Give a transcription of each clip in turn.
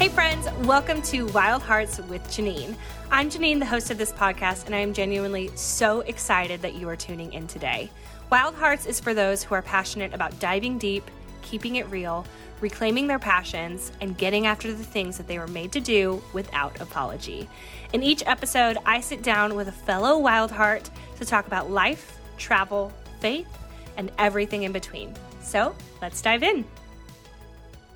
Hey, friends, welcome to Wild Hearts with Janine. I'm Janine, the host of this podcast, and I am genuinely so excited that you are tuning in today. Wild Hearts is for those who are passionate about diving deep, keeping it real, reclaiming their passions, and getting after the things that they were made to do without apology. In each episode, I sit down with a fellow Wild Heart to talk about life, travel, faith, and everything in between. So let's dive in.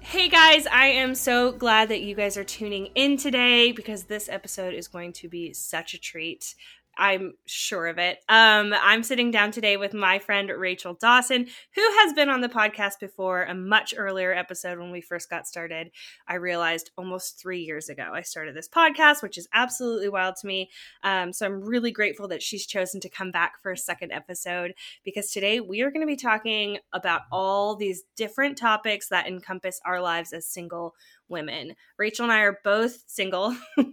Hey guys, I am so glad that you guys are tuning in today because this episode is going to be such a treat. I'm sure of it. Um, I'm sitting down today with my friend Rachel Dawson, who has been on the podcast before, a much earlier episode when we first got started. I realized almost three years ago I started this podcast, which is absolutely wild to me. Um, so I'm really grateful that she's chosen to come back for a second episode because today we are going to be talking about all these different topics that encompass our lives as single women. Rachel and I are both single.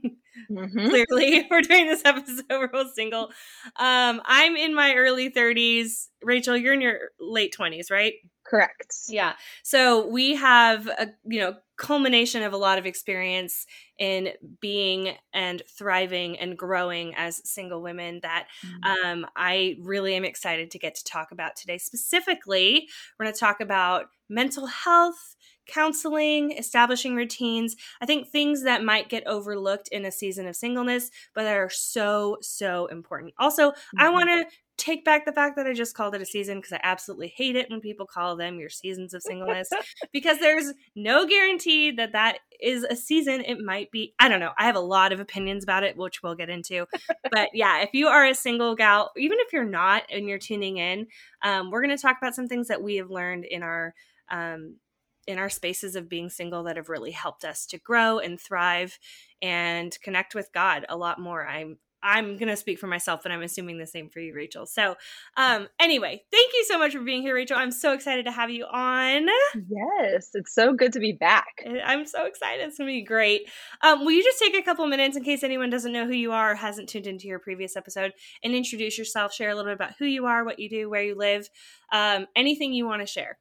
Mm-hmm. Clearly, we're doing this episode. We're both single. Um, I'm in my early 30s. Rachel, you're in your late 20s, right? Correct. Yeah. So we have a you know culmination of a lot of experience in being and thriving and growing as single women that mm-hmm. um, I really am excited to get to talk about today. Specifically, we're going to talk about mental health counseling, establishing routines. I think things that might get overlooked in a season of singleness, but that are so, so important. Also, mm-hmm. I want to take back the fact that I just called it a season because I absolutely hate it when people call them your seasons of singleness because there's no guarantee that that is a season. It might be, I don't know. I have a lot of opinions about it, which we'll get into. but yeah, if you are a single gal, even if you're not and you're tuning in, um, we're going to talk about some things that we have learned in our um, in our spaces of being single that have really helped us to grow and thrive and connect with God a lot more. I'm I'm going to speak for myself, and I'm assuming the same for you, Rachel. So, um, anyway, thank you so much for being here, Rachel. I'm so excited to have you on. Yes, it's so good to be back. I'm so excited. It's going to be great. Um, will you just take a couple minutes in case anyone doesn't know who you are or hasn't tuned into your previous episode and introduce yourself, share a little bit about who you are, what you do, where you live, um, anything you want to share?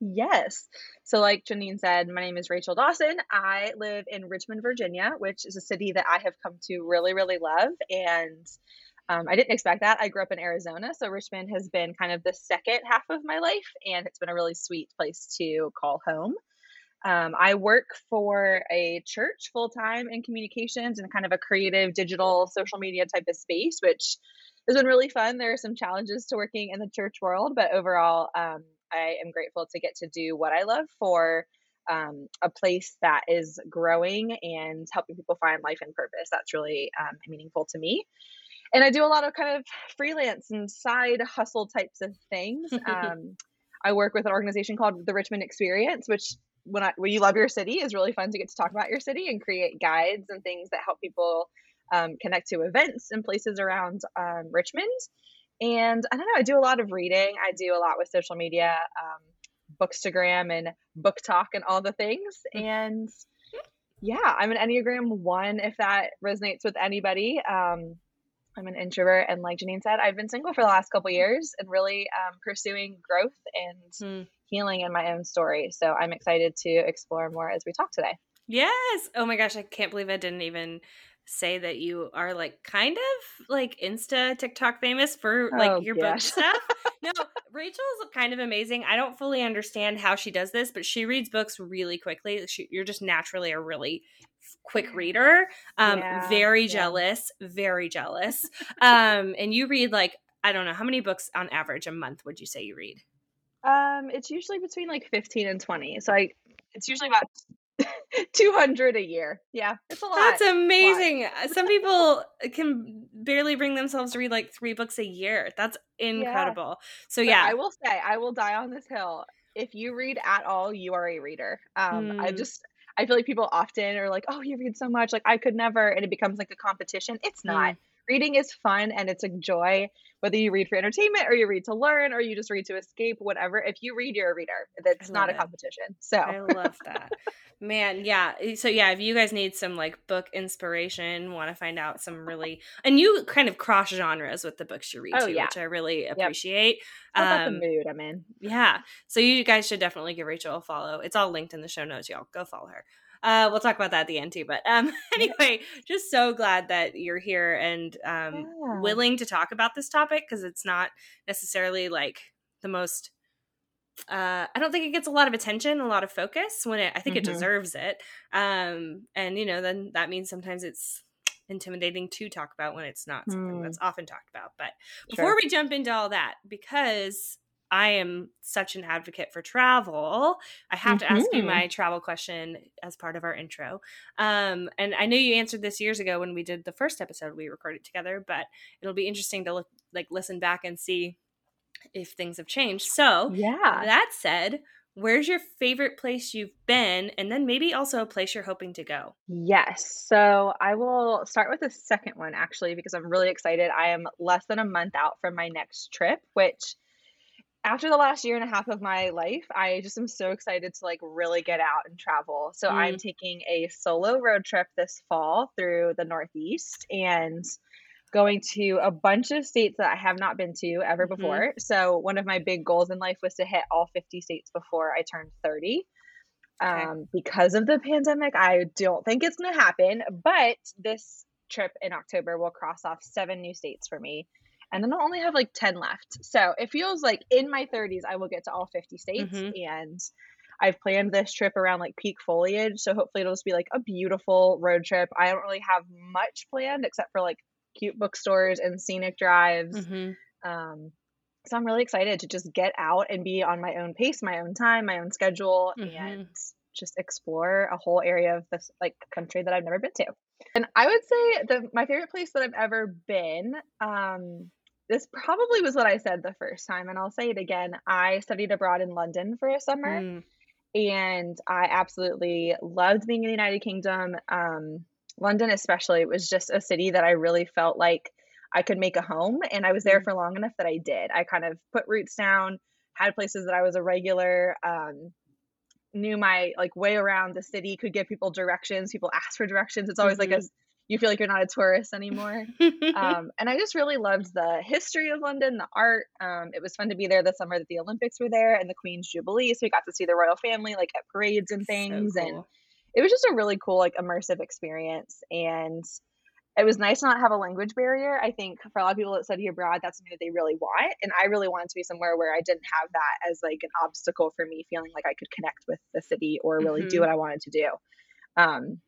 Yes. So, like Janine said, my name is Rachel Dawson. I live in Richmond, Virginia, which is a city that I have come to really, really love. And um, I didn't expect that. I grew up in Arizona. So, Richmond has been kind of the second half of my life, and it's been a really sweet place to call home. Um, I work for a church full time in communications and kind of a creative digital social media type of space, which has been really fun. There are some challenges to working in the church world, but overall, um, I am grateful to get to do what I love for um, a place that is growing and helping people find life and purpose. That's really um, meaningful to me. And I do a lot of kind of freelance and side hustle types of things. Um, I work with an organization called the Richmond Experience, which when, I, when you love your city is really fun to get to talk about your city and create guides and things that help people um, connect to events and places around um, Richmond. And I don't know, I do a lot of reading. I do a lot with social media, um, Bookstagram and BookTok and all the things. Mm. And yeah, I'm an Enneagram one, if that resonates with anybody. Um, I'm an introvert, and like Janine said, I've been single for the last couple years and really um, pursuing growth and mm. healing in my own story. So I'm excited to explore more as we talk today. Yes. Oh my gosh, I can't believe I didn't even say that you are like kind of like Insta TikTok famous for like oh, your book stuff. no, Rachel's kind of amazing. I don't fully understand how she does this, but she reads books really quickly. She, you're just naturally a really quick reader. Um, yeah, very yeah. jealous, very jealous. um, and you read like I don't know how many books on average a month would you say you read? Um, it's usually between like 15 and 20. So I it's usually about 200 a year. Yeah, it's a lot. That's amazing. Lot. Uh, some people can barely bring themselves to read like three books a year. That's incredible. Yeah. So, but yeah. I will say, I will die on this hill. If you read at all, you are a reader. Um, mm. I just, I feel like people often are like, oh, you read so much. Like, I could never. And it becomes like a competition. It's not. Mm. Reading is fun and it's a joy whether you read for entertainment or you read to learn or you just read to escape, whatever. If you read, you're a reader. That's not a competition. So I love that. Man, yeah. Eh, so yeah, if you guys need some like book inspiration, want to find out some really and you kind of cross genres with the books you read oh, too, yeah. which I really appreciate. Yep. Um, the mood I'm in. Yeah. So you guys should definitely give Rachel a follow. It's all linked in the show notes, y'all. Go follow her. Uh, we'll talk about that at the end too. But um, anyway, just so glad that you're here and um, Yeah. willing to talk about this topic because it's not necessarily like the most. Uh, I don't think it gets a lot of attention, a lot of focus when it. I think it Mhm. deserves it. Um, and you know, then that means sometimes it's intimidating to talk about when it's not something Hmm. that's often talked about. But Sure. before we jump into all that, because I am such an advocate for travel, I have to ask you Mhm. my travel question as part of our intro. Um, and I know you answered this years ago when we did the first episode we recorded together, but it'll be interesting to look like listen back and see if things have changed. So Yeah. that said, where's your favorite place you've been, and then maybe also a place you're hoping to go? Yes. So I will start with the second one actually because I'm really excited. I am less than a month out from my next trip, which after the last year and a half of my life, I just am so excited to like really get out and travel. So I'm taking a solo road trip this fall through the Northeast and going to a bunch of states that I have not been to ever Mhm. before. So one of my big goals in life was to hit all 50 states before I turned 30. Okay. Um, because of the pandemic, I don't think it's going to happen. But this trip in October will cross off seven new states for me. And then I'll only have like 10 left. So it feels like in my 30s, I will get to all 50 states. Mhm. And I've planned this trip around like peak foliage. So hopefully it'll just be like a beautiful road trip. I don't really have much planned except for like cute bookstores and scenic drives. hmm Um, so I'm really excited to just get out and be on my own pace, my own time, my own schedule, Mhm. and just explore a whole area of this like country that I've never been to. And I would say the my favorite place that I've ever been. Um, this probably was what I said the first time, and I'll say it again. I studied abroad in London for a summer, Mm. and I absolutely loved being in the United Kingdom. Um, London, especially, was just a city that I really felt like I could make a home, and I was there Mm. for long enough that I did. I kind of put roots down, had places that I was a regular, um, knew my like way around the city, could give people directions. People ask for directions. It's always like Mhm. a you feel like you're not a tourist anymore. um, and I just really loved the history of London, the art. Um, it was fun to be there the summer that the Olympics were there and the Queen's Jubilee. So we got to see the royal family like at parades and So things. And it was just a really cool, like immersive experience. And it was nice to not have a language barrier. I think for a lot of people that study abroad, that's something that they really want. And I really wanted to be somewhere where I didn't have that as like an obstacle for me feeling like I could connect with the city or really do Mhm. what I wanted to do. Um,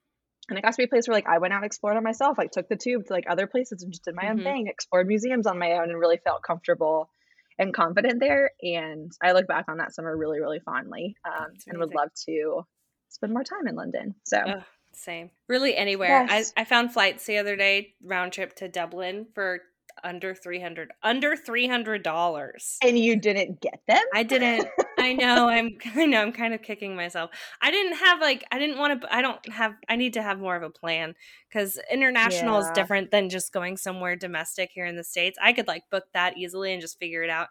and it got to be a place where like I went out and explored on myself, like took the tube to like other places and just did my own Mhm. thing, explored museums on my own and really felt comfortable and confident there. And I look back on that summer really, really fondly um, and would love to spend more time in London. So same. Really anywhere. Yes. I, I found flights the other day, round trip to Dublin for under 300 under $300. and you didn't get them? I didn't I know I'm I know I'm kind of kicking myself. I didn't have like I didn't want to I don't have I need to have more of a plan cuz international is different than just going somewhere domestic here in the states. I could like book that easily and just figure it out.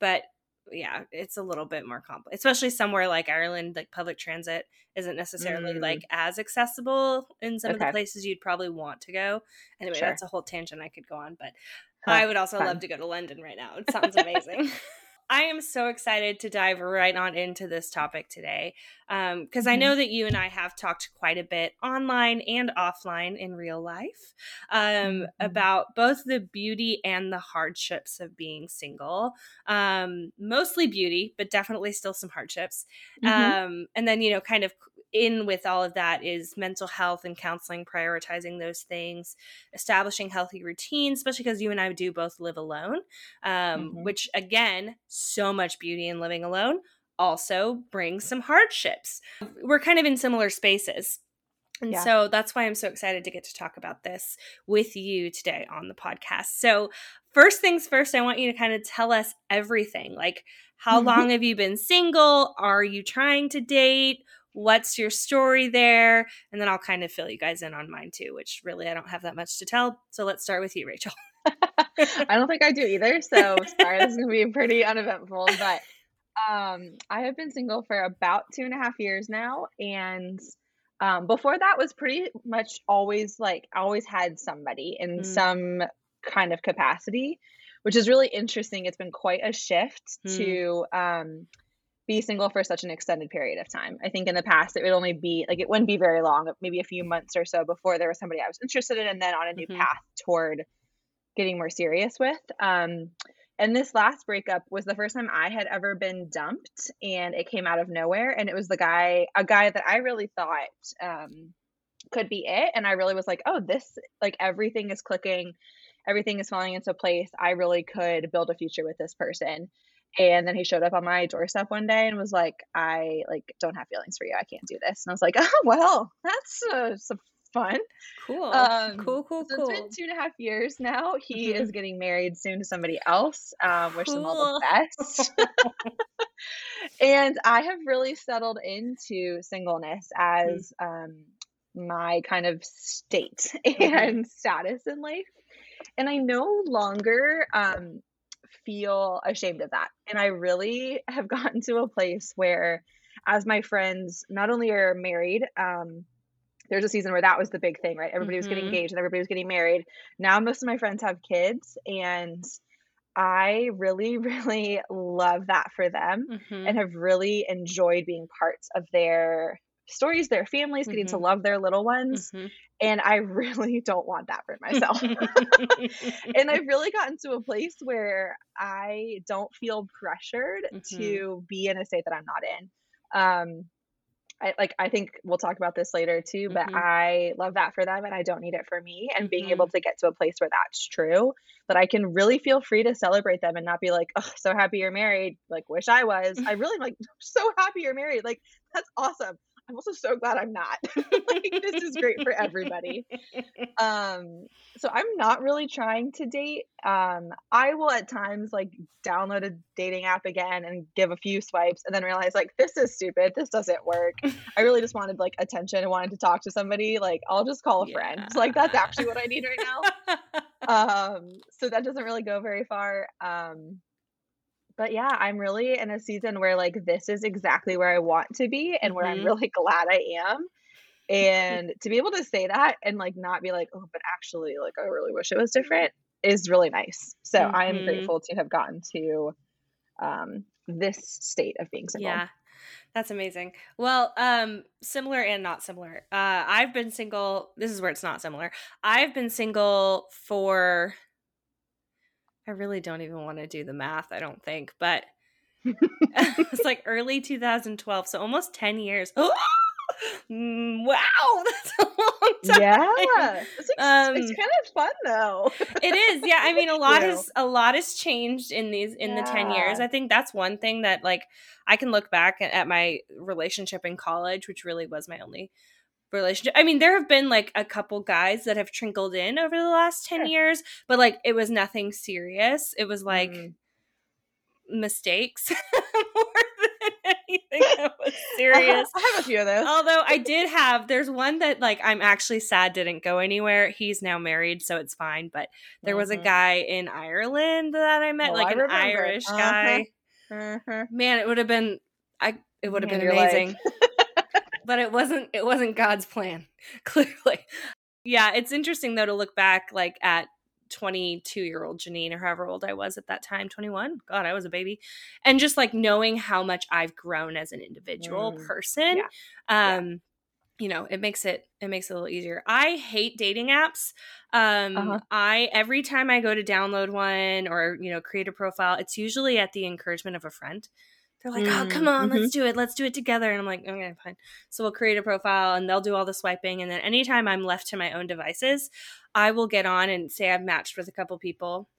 But yeah, it's a little bit more complex, especially somewhere like Ireland. Like public transit isn't necessarily Mm. like as accessible in some of the places you'd probably want to go. Anyway, Sure. that's a whole tangent I could go on, but Huh, I would also fun. love to go to London right now. It sounds amazing. I am so excited to dive right on into this topic today because I Mhm. know that you and I have talked quite a bit online and offline in real life um, Mhm. about both the beauty and the hardships of being single. Um, mostly beauty, but definitely still some hardships. Mhm. Um, and then, you know, kind of in with all of that is mental health and counseling, prioritizing those things, establishing healthy routines, especially because you and I do both live alone, um, Mhm. which again, so much beauty in living alone also brings some hardships. We're kind of in similar spaces. And Yeah. so that's why I'm so excited to get to talk about this with you today on the podcast. So, first things first, I want you to kind of tell us everything. Like, how Mhm. long have you been single? Are you trying to date? What's your story there? And then I'll kind of fill you guys in on mine too, which really I don't have that much to tell. So, let's start with you, Rachel. I don't think I do either. So sorry, this is gonna be pretty uneventful. But um, I have been single for about two and a half years now, and um, before that was pretty much always like I always had somebody in Mm. some kind of capacity, which is really interesting. It's been quite a shift Mm. to um, be single for such an extended period of time. I think in the past it would only be like it wouldn't be very long, maybe a few months or so before there was somebody I was interested in and then on a new mm-hmm. path toward getting more serious with. Um, and this last breakup was the first time I had ever been dumped and it came out of nowhere and it was the guy a guy that I really thought um, could be it and I really was like, "Oh, this like everything is clicking. Everything is falling into place. I really could build a future with this person." And then he showed up on my doorstep one day and was like, I like don't have feelings for you. I can't do this. And I was like, oh well, that's uh, some fun. Cool. Um, cool, cool, so cool. It's been two and a half years now. He is getting married soon to somebody else. Um, wish cool. them all the best. and I have really settled into singleness mm. as um, my kind of state mm-hmm. and status in life. And I no longer um, feel ashamed of that. And I really have gotten to a place where, as my friends not only are married, um, there's a season where that was the big thing, right? Everybody was getting mm-hmm. engaged and everybody was getting married. Now most of my friends have kids and I really, really love that for them mm-hmm. and have really enjoyed being parts of their stories, their families, getting mm-hmm. to love their little ones. Mm-hmm. And I really don't want that for myself. and I've really gotten to a place where I don't feel pressured mm-hmm. to be in a state that I'm not in. Um, I like I think we'll talk about this later too, but mm-hmm. I love that for them and I don't need it for me. And mm-hmm. being able to get to a place where that's true, that I can really feel free to celebrate them and not be like, oh, so happy you're married. Like, wish I was. I really like so happy you're married. Like, that's awesome. I'm also so glad I'm not. like this is great for everybody. Um so I'm not really trying to date. Um I will at times like download a dating app again and give a few swipes and then realize like this is stupid. This doesn't work. I really just wanted like attention and wanted to talk to somebody. Like I'll just call a yeah. friend. Like that's actually what I need right now. um so that doesn't really go very far. Um but yeah, I'm really in a season where like this is exactly where I want to be and where I'm mm-hmm. really glad I am. And to be able to say that and like not be like, oh, but actually, like I really wish it was different is really nice. So I am mm-hmm. grateful to have gotten to um, this state of being single. Yeah. That's amazing. Well, um, similar and not similar. Uh, I've been single. This is where it's not similar. I've been single for I really don't even want to do the math, I don't think, but it's like early 2012, so almost 10 years. Mm, wow, that's a long time. Yeah, it's, um, it's kind of fun though. it is. Yeah, I mean, a lot has a lot has changed in these in yeah. the ten years. I think that's one thing that like I can look back at my relationship in college, which really was my only relationship. I mean, there have been like a couple guys that have trickled in over the last 10 sure. years, but like it was nothing serious. It was like mm. mistakes more than anything that was serious. I have a few of those. Although I did have, there's one that like I'm actually sad didn't go anywhere. He's now married, so it's fine. But there mm-hmm. was a mm-hmm. guy in Ireland that I met, oh, like I an remember. Irish uh-huh. guy. Uh-huh. Man, it would have been, I, it would have been amazing. but it wasn't it wasn't God's plan, clearly. Yeah, it's interesting though to look back like at 22 year old Janine or however old I was at that time, 21. God, I was a baby. And just like knowing how much I've grown as an individual mm. person. Yeah. Um, yeah. you know, it makes it it makes it a little easier. I hate dating apps. Um uh-huh. I every time I go to download one or, you know, create a profile, it's usually at the encouragement of a friend. They're like, mm, oh, come on, mm-hmm. let's do it. Let's do it together. And I'm like, okay, fine. So we'll create a profile and they'll do all the swiping. And then anytime I'm left to my own devices, I will get on and say I've matched with a couple people.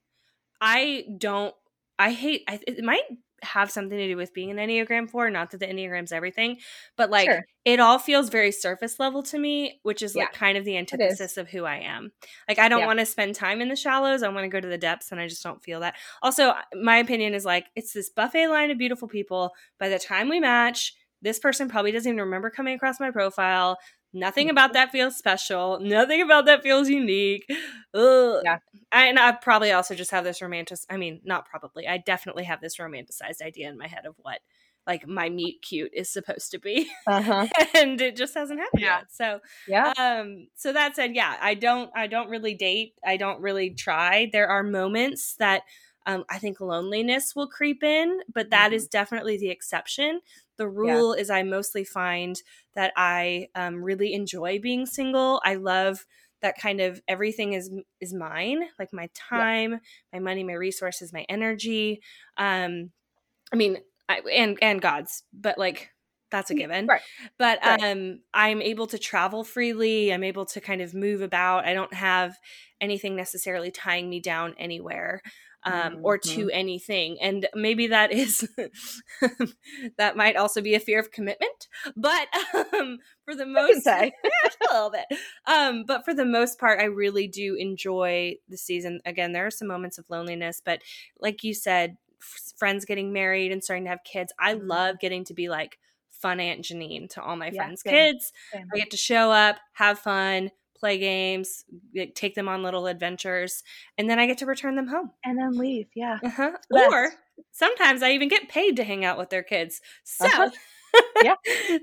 I don't, I hate, I, it might have something to do with being an Enneagram 4. Not that the Enneagram's everything, but like sure. it all feels very surface level to me, which is like kind of the antithesis of who I am. Like, I don't yeah. want to spend time in the shallows. I want to go to the depths, and I just don't feel that. Also, my opinion is like it's this buffet line of beautiful people. By the time we match, this person probably doesn't even remember coming across my profile. Nothing about that feels special. Nothing about that feels unique. Ugh. Yeah. I, and I probably also just have this romantic. I mean, not probably. I definitely have this romanticized idea in my head of what like my meet cute is supposed to be, uh-huh. and it just hasn't happened yeah. yet. So yeah. Um. So that said, yeah, I don't. I don't really date. I don't really try. There are moments that um, I think loneliness will creep in, but that mm-hmm. is definitely the exception. The rule yeah. is I mostly find that I um, really enjoy being single. I love that kind of everything is is mine, like my time, yeah. my money, my resources, my energy. Um, I mean, I, and and God's, but like that's a given. Right. But right. um I'm able to travel freely. I'm able to kind of move about. I don't have anything necessarily tying me down anywhere. Um, mm-hmm. or to anything. And maybe that is that might also be a fear of commitment. But um, for the most yeah, a little bit. Um, but for the most part, I really do enjoy the season. Again, there are some moments of loneliness, but like you said, f- friends getting married and starting to have kids. I mm-hmm. love getting to be like fun Aunt Janine to all my yeah, friends' same, kids. Same. I get to show up, have fun, play games, take them on little adventures, and then I get to return them home. And then leave, yeah. Uh-huh. Or sometimes I even get paid to hang out with their kids. So, uh-huh. yeah.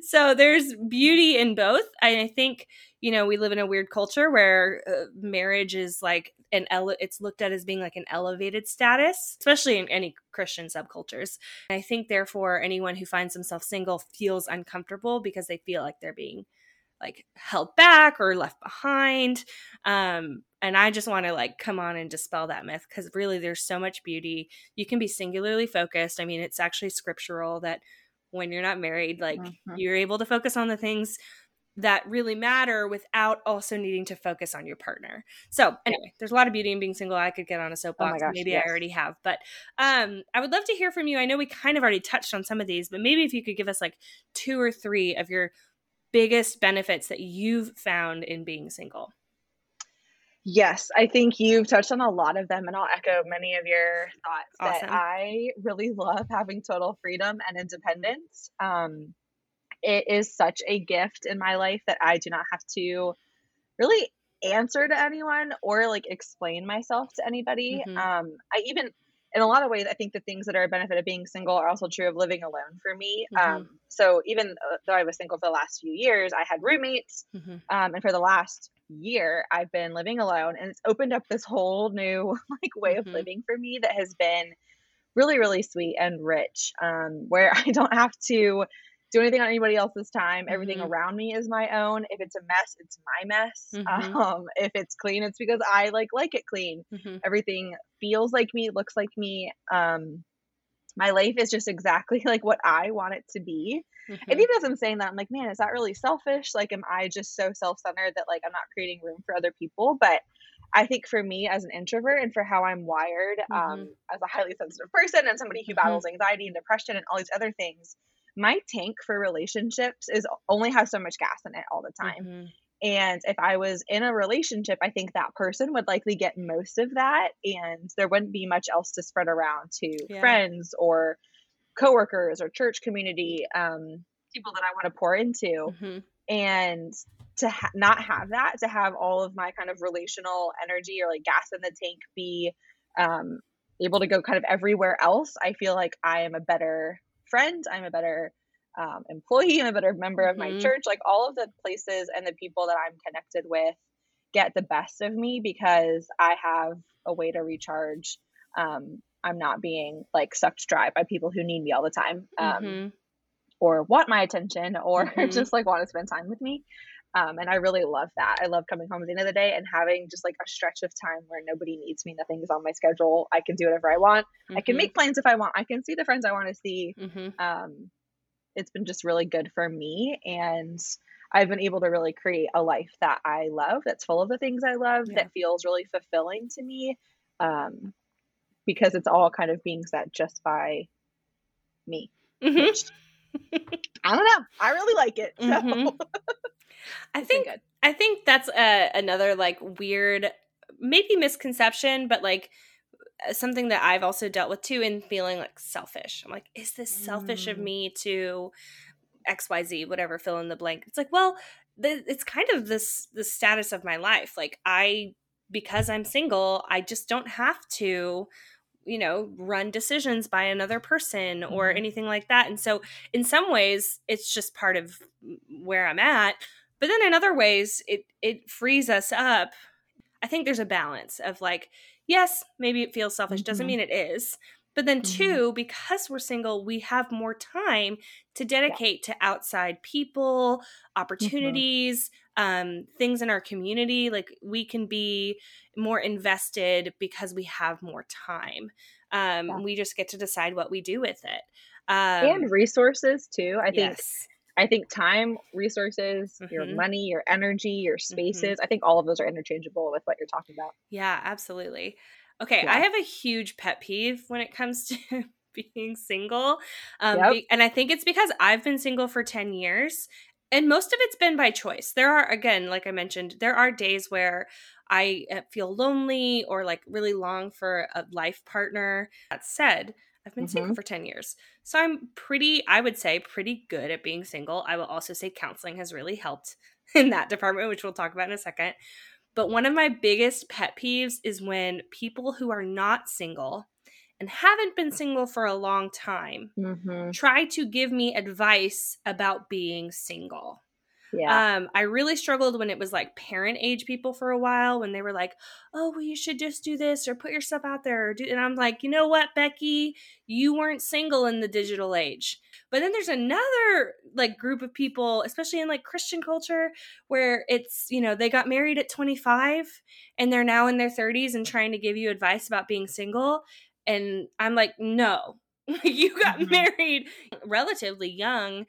so there's beauty in both. I think, you know, we live in a weird culture where uh, marriage is like an ele- it's looked at as being like an elevated status, especially in any Christian subcultures. I think therefore anyone who finds themselves single feels uncomfortable because they feel like they're being like held back or left behind. Um, and I just want to like come on and dispel that myth because really there's so much beauty. You can be singularly focused. I mean, it's actually scriptural that when you're not married, like mm-hmm. you're able to focus on the things that really matter without also needing to focus on your partner. So anyway, there's a lot of beauty in being single. I could get on a oh soapbox. Oh gosh, maybe yes. I already have, but um, I would love to hear from you. I know we kind of already touched on some of these, but maybe if you could give us like two or three of your biggest benefits that you've found in being single. Yes, I think you've touched on a lot of them, and I'll echo many of your thoughts. Awesome. That I really love having total freedom and independence. Um, it is such a gift in my life that I do not have to really answer to anyone or like explain myself to anybody. Mm-hmm. Um, I even, in a lot of ways, I think the things that are a benefit of being single are also true of living alone for me. Mm-hmm. Um, so even uh, though I was single for the last few years, I had roommates, mm-hmm. um, and for the last year, I've been living alone, and it's opened up this whole new like way of mm-hmm. living for me that has been really, really sweet and rich. Um, where I don't have to do anything on anybody else's time. Everything mm-hmm. around me is my own. If it's a mess, it's my mess. Mm-hmm. Um, if it's clean, it's because I like like it clean. Mm-hmm. Everything feels like me, looks like me. Um, my life is just exactly like what I want it to be. And mm-hmm. even as I'm saying that, I'm like, man, is that really selfish? Like, am I just so self centered that like I'm not creating room for other people? But I think for me as an introvert and for how I'm wired um, mm-hmm. as a highly sensitive person and somebody who mm-hmm. battles anxiety and depression and all these other things, my tank for relationships is only has so much gas in it all the time. Mm-hmm. And if I was in a relationship, I think that person would likely get most of that and there wouldn't be much else to spread around to yeah. friends or coworkers or church community, um, people that I want to pour into. Mm-hmm. And to ha- not have that, to have all of my kind of relational energy or like gas in the tank be um, able to go kind of everywhere else, I feel like I am a better friend. I'm a better um, employee. I'm a better member of mm-hmm. my church. Like all of the places and the people that I'm connected with get the best of me because I have a way to recharge. Um, I'm not being like sucked dry by people who need me all the time um, mm-hmm. or want my attention or mm-hmm. just like want to spend time with me. Um, and I really love that. I love coming home at the end of the day and having just like a stretch of time where nobody needs me. Nothing's on my schedule. I can do whatever I want. Mm-hmm. I can mm-hmm. make plans if I want. I can see the friends I want to see. Mm-hmm. Um, it's been just really good for me. And I've been able to really create a life that I love, that's full of the things I love, yeah. that feels really fulfilling to me. Um, because it's all kind of being set just by me. Mm-hmm. I don't know. I really like it. So. Mm-hmm. I think I think that's a, another like weird maybe misconception, but like uh, something that I've also dealt with too in feeling like selfish. I'm like, is this selfish of mm. me to XYZ, whatever, fill in the blank. It's like, well, the, it's kind of this the status of my life. Like I because I'm single, I just don't have to you know run decisions by another person or mm-hmm. anything like that and so in some ways it's just part of where i'm at but then in other ways, it it frees us up. I think there's a balance of like yes, maybe it feels selfish. Doesn't Mhm. mean it is. But then, Mhm. two, because we're single, we have more time to dedicate to outside people, Mm-hmm. opportunities, um, things in our community. Like we can be more invested because we have more time. Um, Yeah. We just get to decide what we do with it. Um, and resources too. I think yes. I think time, resources, your Mhm. money, your energy, your spaces, I think all of those are interchangeable with what you're talking about. Yeah, absolutely. Okay, Yeah. I have a huge pet peeve when it comes to being single. Um, Yep. be- and I think it's because I've been single for 10 years. And most of it's been by choice. There are, again, like I mentioned, there are days where I uh, feel lonely or like really long for a life partner. That said, I've been single Mhm. for 10 years. So I'm pretty, I would say, pretty good at being single. I will also say counseling has really helped in that department, which we'll talk about in a second. But one of my biggest pet peeves is when people who are not single and haven't been single for a long time Mhm. try to give me advice about being single. Yeah. Um, I really struggled when it was like parent age people for a while when they were like, "Oh, well, you should just do this or put yourself out there." Or do, and I'm like, you know what, Becky, you weren't single in the digital age. But then there's another like group of people, especially in like Christian culture, where it's you know they got married at 25 and they're now in their 30s and trying to give you advice about being single. And I'm like, no, you got Mhm. married relatively young.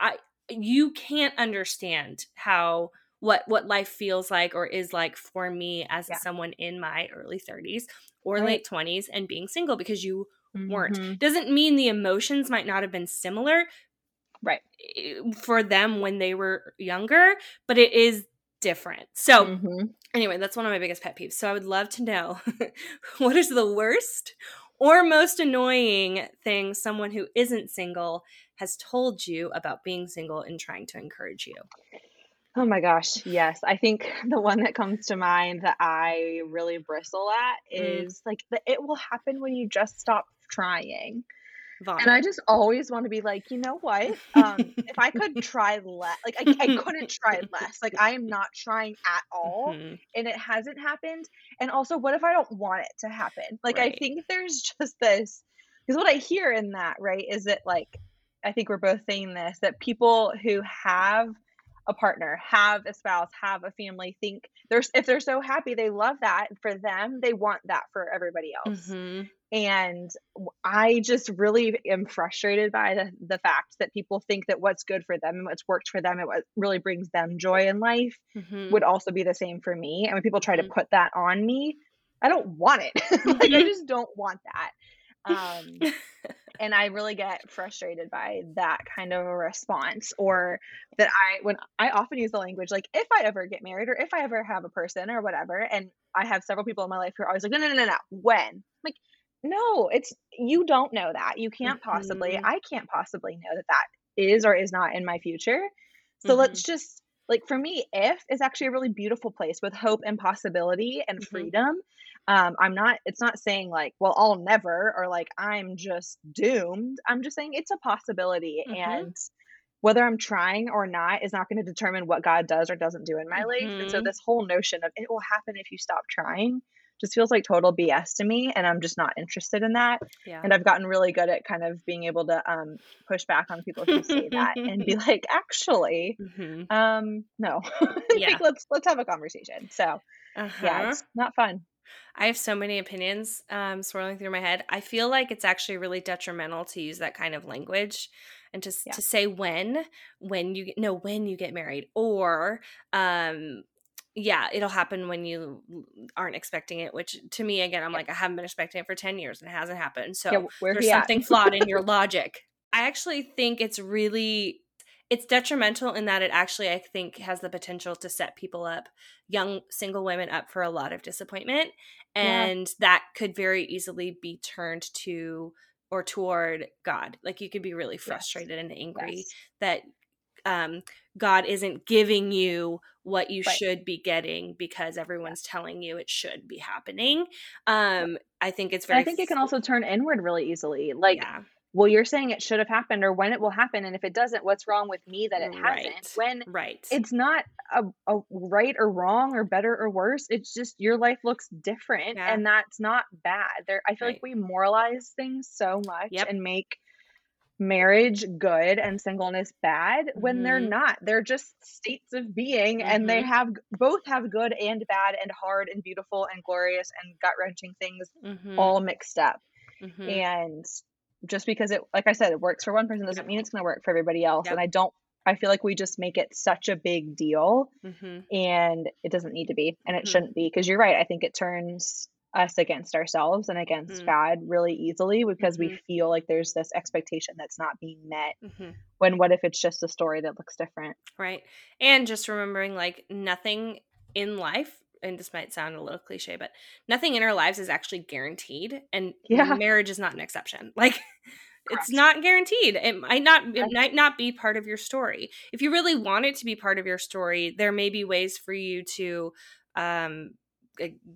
I you can't understand how what what life feels like or is like for me as Yeah. someone in my early 30s or Right. late 20s and being single because you weren't Mhm. doesn't mean the emotions might not have been similar Right. for them when they were younger but it is different so Mhm. anyway that's one of my biggest pet peeves so i would love to know what is the worst or most annoying thing someone who isn't single has told you about being single and trying to encourage you Oh my gosh, yes. I think the one that comes to mind that I really bristle at Mm. is like the it will happen when you just stop trying. Vomit. And I just always want to be like, you know what? Um, if I could try less, like I, I couldn't try less. Like I am not trying at all, Mhm. and it hasn't happened. And also, what if I don't want it to happen? Like I think there's just this because what I hear in that right is that like I think we're both saying this that people who have a partner, have a spouse, have a family, think there's if they're so happy they love that for them, they want that for everybody else. Mhm. And I just really am frustrated by the, the fact that people think that what's good for them and what's worked for them and what really brings them joy in life Mhm. would also be the same for me. And when people try Mhm. to put that on me, I don't want it. like I just don't want that. Um, and I really get frustrated by that kind of a response or that I when I often use the language like if I ever get married or if I ever have a person or whatever and I have several people in my life who are always like no no no no no when I'm like no it's you don't know that you can't possibly Mhm. I can't possibly know that that is or is not in my future so Mhm. let's just like for me if is actually a really beautiful place with hope and possibility and Mhm. freedom um i'm not it's not saying like well i'll never or like i'm just doomed i'm just saying it's a possibility Mhm. and whether i'm trying or not is not going to determine what god does or doesn't do in my life and so Mhm. this whole notion of it will happen if you stop trying just feels like total bs to me and i'm just not interested in that yeah. and i've gotten really good at kind of being able to um push back on people who say that and be like actually Mhm. um no Yeah. like let's let's have a conversation so Uh-huh. yeah it's not fun I have so many opinions um, swirling through my head. I feel like it's actually really detrimental to use that kind of language and to, Yeah. to say when, when you get, no, when you get married or, um, yeah, it'll happen when you aren't expecting it, which to me, again, I'm Yeah. like, I haven't been expecting it for 10 years and it hasn't happened. So yeah there's something flawed in your logic. I actually think it's really it's detrimental in that it actually I think has the potential to set people up, young single women up for a lot of disappointment Yeah. and that could very easily be turned to or toward God. Like you could be really frustrated and angry yes that um God isn't giving you what you Right. should be getting because everyone's telling you it should be happening. Um I think it's and very i think it can also turn inward really easily like yeah. Well, you're saying it should have happened or when it will happen. And if it doesn't, what's wrong with me that it Right. hasn't? When Right. it's not a, a right or wrong or better or worse. It's just your life looks different Yeah. and that's not bad. There I feel Right. like we moralize things so much Yep. and make marriage good and singleness bad when they're Mhm. not. They're just states of being and they Mhm. have both have good and bad and hard and beautiful and glorious and gut-wrenching things Mhm. all mixed up. Mhm. And just because it like I said, it works for one person doesn't mean it's going to work for everybody else. Yep. And I don't I feel like we just make it such a big deal Mhm. and it doesn't need to be and it Mhm. shouldn't be because you're right. I think it turns us against ourselves and against Mm. God really easily because we Mhm. feel like there's this expectation that's not being met Mhm. when what if it's just a story that looks different? Right. And just remembering like nothing in life, and this might sound a little cliche, but nothing in our lives is actually guaranteed. And Yeah. marriage is not an exception. Like it's not guaranteed. It might not it might not be part of your story. If you really want it to be part of your story, there may be ways for you to um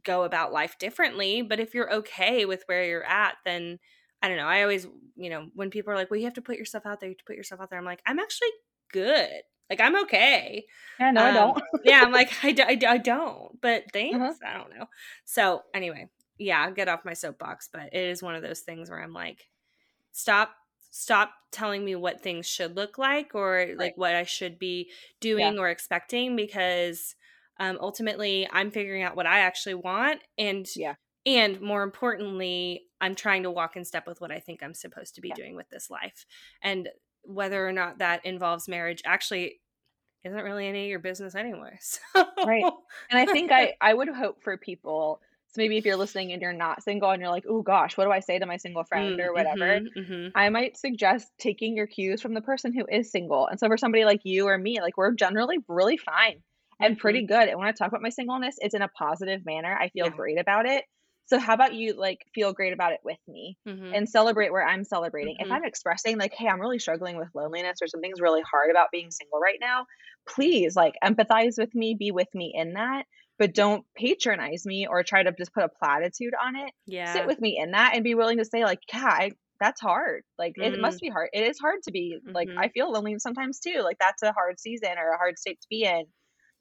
go about life differently. But if you're okay with where you're at, then I don't know. I always, you know, when people are like, well, you have to put yourself out there, you have to put yourself out there. I'm like, I'm actually good. Like, I'm okay. Yeah, no, I Um, don't. yeah, I'm like, I I don't, but thanks. Uh-huh. I don't know. So, anyway, yeah, I'll get off my soapbox, but it is one of those things where I'm like, stop, stop telling me what things should look like or like what I should be doing or expecting because um, ultimately I'm figuring out what I actually want. And, Yeah. and more importantly, I'm trying to walk in step with what I think I'm supposed to be Yeah. doing with this life. And whether or not that involves marriage actually isn't really any of your business anyway. So Right. And I think I I would hope for people so maybe if you're listening and you're not single and you're like, "Oh gosh, what do I say to my single friend or whatever?" Mhm, mhm. I might suggest taking your cues from the person who is single. And so for somebody like you or me, like we're generally really fine and pretty good. And when I talk about my singleness, it's in a positive manner. I feel Yeah. great about it. So how about you like feel great about it with me Mhm. and celebrate where I'm celebrating. If Mhm. I'm expressing like, "Hey, I'm really struggling with loneliness or something's really hard about being single right now," please like empathize with me, be with me in that, but don't patronize me or try to just put a platitude on it. yeah. Sit with me in that and be willing to say like, "Yeah, I, that's hard. Like it Mm. must be hard. It is hard to be like Mhm. I feel lonely sometimes too. Like that's a hard season or a hard state to be in.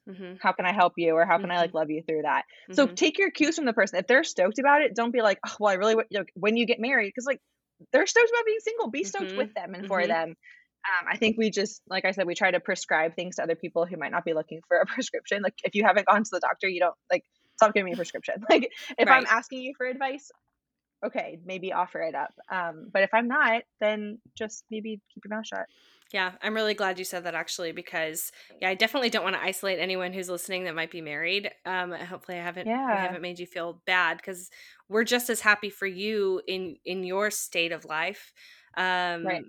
Mhm, How can I help you or how can I like love you through that?" So mhm. take your cues from the person. If they're stoked about it, don't be like, "Oh, well, I really you know, when you get married because like they're stoked about being single. Be stoked Mhm, with them and for them. Um, I think we just, like I said, we try to prescribe things to other people who might not be looking for a prescription. Like if you haven't gone to the doctor, you don't like stop giving me a prescription. Like if I'm asking you for advice, okay, maybe offer it up. Um, but if I'm not, then just maybe keep your mouth shut. Yeah, I'm really glad you said that actually because yeah, I definitely don't want to isolate anyone who's listening that might be married. Um, hopefully, I haven't yeah. I haven't made you feel bad because we're just as happy for you in in your state of life, um, Right.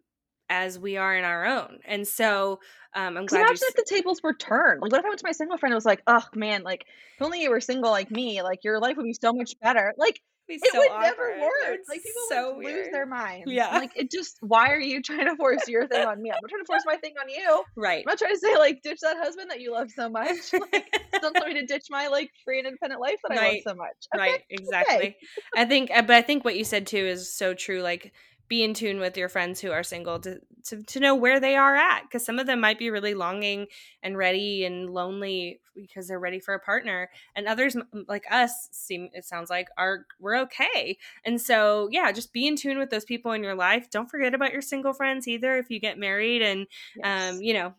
as we are in our own. And so, um, I'm glad imagine s- if the tables were turned. Like, what if I went to my single friend and was like, "Oh man, like if only you were single like me, like your life would be so much better." Like it so would awkward. never work. It's Like people so would lose their minds. Yeah. Like it just. Why are you trying to force your thing on me? I'm not trying to force my thing on you. Right. I'm not trying to say like ditch that husband that you love so much. Like don't tell me to ditch my like free and independent life that I love so much. Okay. right exactly i think uh, but i think what you said too is so true like be in tune with your friends who are single to to, to know where they are at because some of them might be really longing and ready and lonely because they're ready for a partner and others like us seem it sounds like are we're okay and so yeah just be in tune with those people in your life don't forget about your single friends either if you get married and Yes. um you know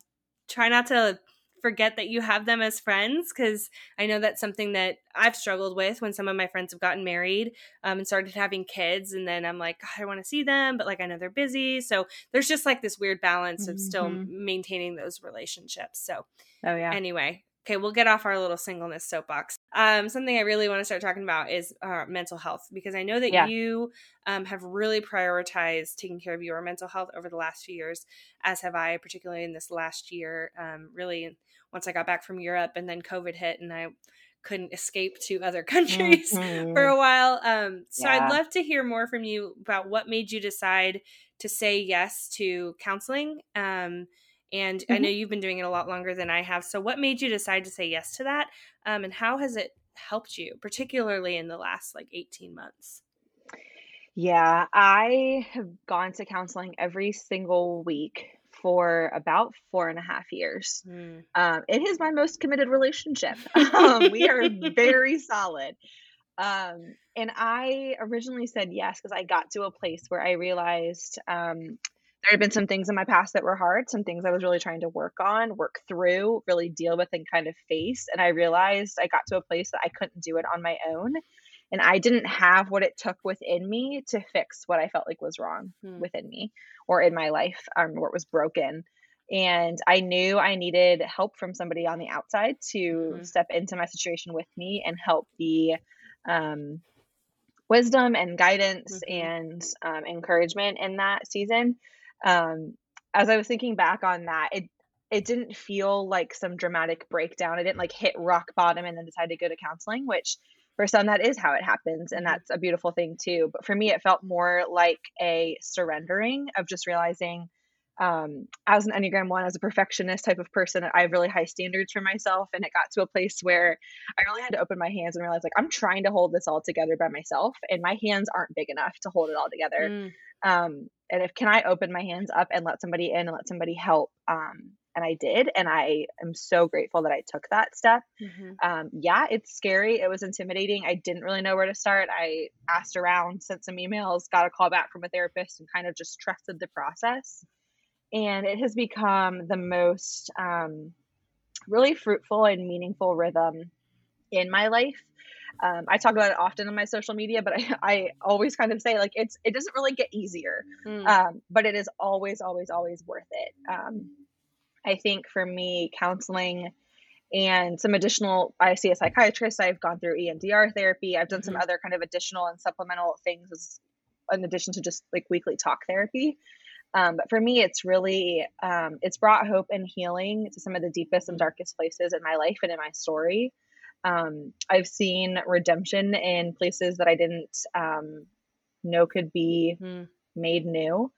try not to forget that you have them as friends because I know that's something that I've struggled with when some of my friends have gotten married um, and started having kids. And then I'm like, I want to see them, but like I know they're busy. So there's just like this weird balance of still Mhm. maintaining those relationships. So oh yeah. anyway, okay, we'll get off our little singleness soapbox. Um, something I really want to start talking about is uh, mental health because I know that Yeah. you um, have really prioritized taking care of your mental health over the last few years, as have I, particularly in this last year. Um, really, once I got back from Europe and then COVID hit and I couldn't escape to other countries for Mhm. a while. Um, so Yeah. I'd love to hear more from you about what made you decide to say yes to counseling. Um, and I Mhm. know you've been doing it a lot longer than I have. So what made you decide to say yes to that? Um, and how has it helped you, particularly in the last like 18 months? Yeah, I have gone to counseling every single week for about four and a half years. Mm. Um, it is my most committed relationship. Um, we are very solid. Um, and I originally said yes because I got to a place where I realized um, there had been some things in my past that were hard, some things I was really trying to work on, work through, really deal with, and kind of face. And I realized I got to a place that I couldn't do it on my own. And I didn't have what it took within me to fix what I felt like was wrong Hmm. within me or in my life, um, where it was broken. And I knew I needed help from somebody on the outside to Mhm. step into my situation with me and help be um, wisdom and guidance Mhm. and um, encouragement in that season. Um, as I was thinking back on that, it it didn't feel like some dramatic breakdown. I didn't like hit rock bottom and then decide to go to counseling, which for some that is how it happens, and that's a beautiful thing too. But for me, it felt more like a surrendering of just realizing. Um, as an Enneagram one, as a perfectionist type of person, I have really high standards for myself, and it got to a place where I really had to open my hands and realize like I'm trying to hold this all together by myself and my hands aren't big enough to hold it all together. Mm. Um and if can I open my hands up and let somebody in and let somebody help um and I did and I am so grateful that I took that step. Mhm. Um yeah, it's scary. It was intimidating. I didn't really know where to start. I asked around, sent some emails, got a call back from a therapist and kind of just trusted the process. And it has become the most um really fruitful and meaningful rhythm in my life. Um, I talk about it often on my social media, but I, I always kind of say like it's it doesn't really get easier, Mm. um, but it is always always always worth it. Um, I think for me, counseling and some additional. I see a psychiatrist. I've gone through EMDR therapy. I've done some Mhm. other kind of additional and supplemental things as, in addition to just like weekly talk therapy. Um, but for me, it's really um, it's brought hope and healing to some of the deepest and darkest places in my life and in my story. Um, I've seen redemption in places that I didn't um, know could be Mm. made new.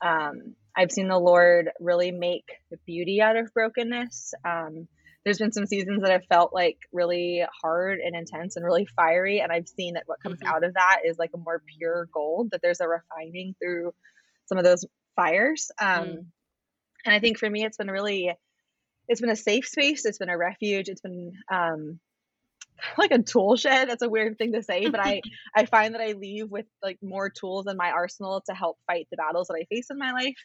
Um, I've seen the Lord really make beauty out of brokenness. Um, there's been some seasons that have felt like really hard and intense and really fiery, and I've seen that what comes Mhm. out of that is like a more pure gold. That there's a refining through some of those fires. Um, Mm. And I think for me, it's been really, it's been a safe space. It's been a refuge. It's been um, like a tool shed. That's a weird thing to say, but I I find that I leave with like more tools in my arsenal to help fight the battles that I face in my life.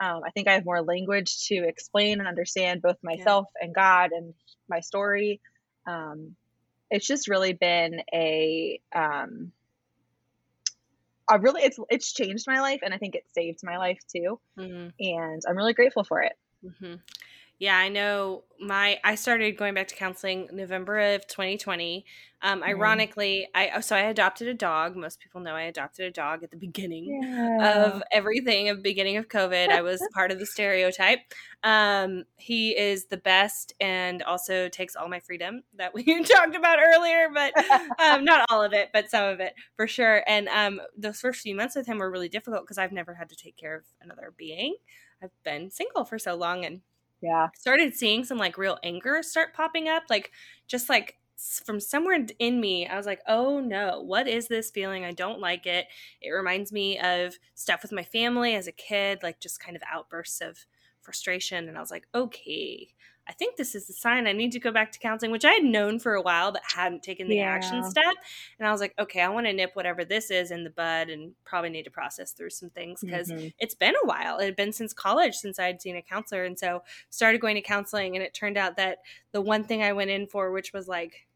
Um, I think I have more language to explain and understand both myself and God and my story. Um, it's just really been a um, a really it's it's changed my life and I think it saved my life too. Mhm. And I'm really grateful for it. hmm Yeah, I know. My I started going back to counseling November of 2020. Um, Mhm. ironically, I so I adopted a dog. Most people know I adopted a dog at the beginning Yeah. of everything of beginning of COVID. I was part of the stereotype. Um, he is the best and also takes all my freedom that we talked about earlier, but um, not all of it, but some of it for sure. And um, those first few months with him were really difficult because I've never had to take care of another being. I've been single for so long and yeah. started seeing some like real anger start popping up like just like from somewhere in me i was like oh no what is this feeling i don't like it it reminds me of stuff with my family as a kid like just kind of outbursts of frustration and i was like okay i think this is the sign i need to go back to counseling which i had known for a while but hadn't taken the action step and i was like okay i want to nip whatever this is in the bud and probably need to process through some things because Mhm. it's been a while. It had been since college since I had seen a counselor. And so started going to counseling and it turned out that the one thing I went in for, which was like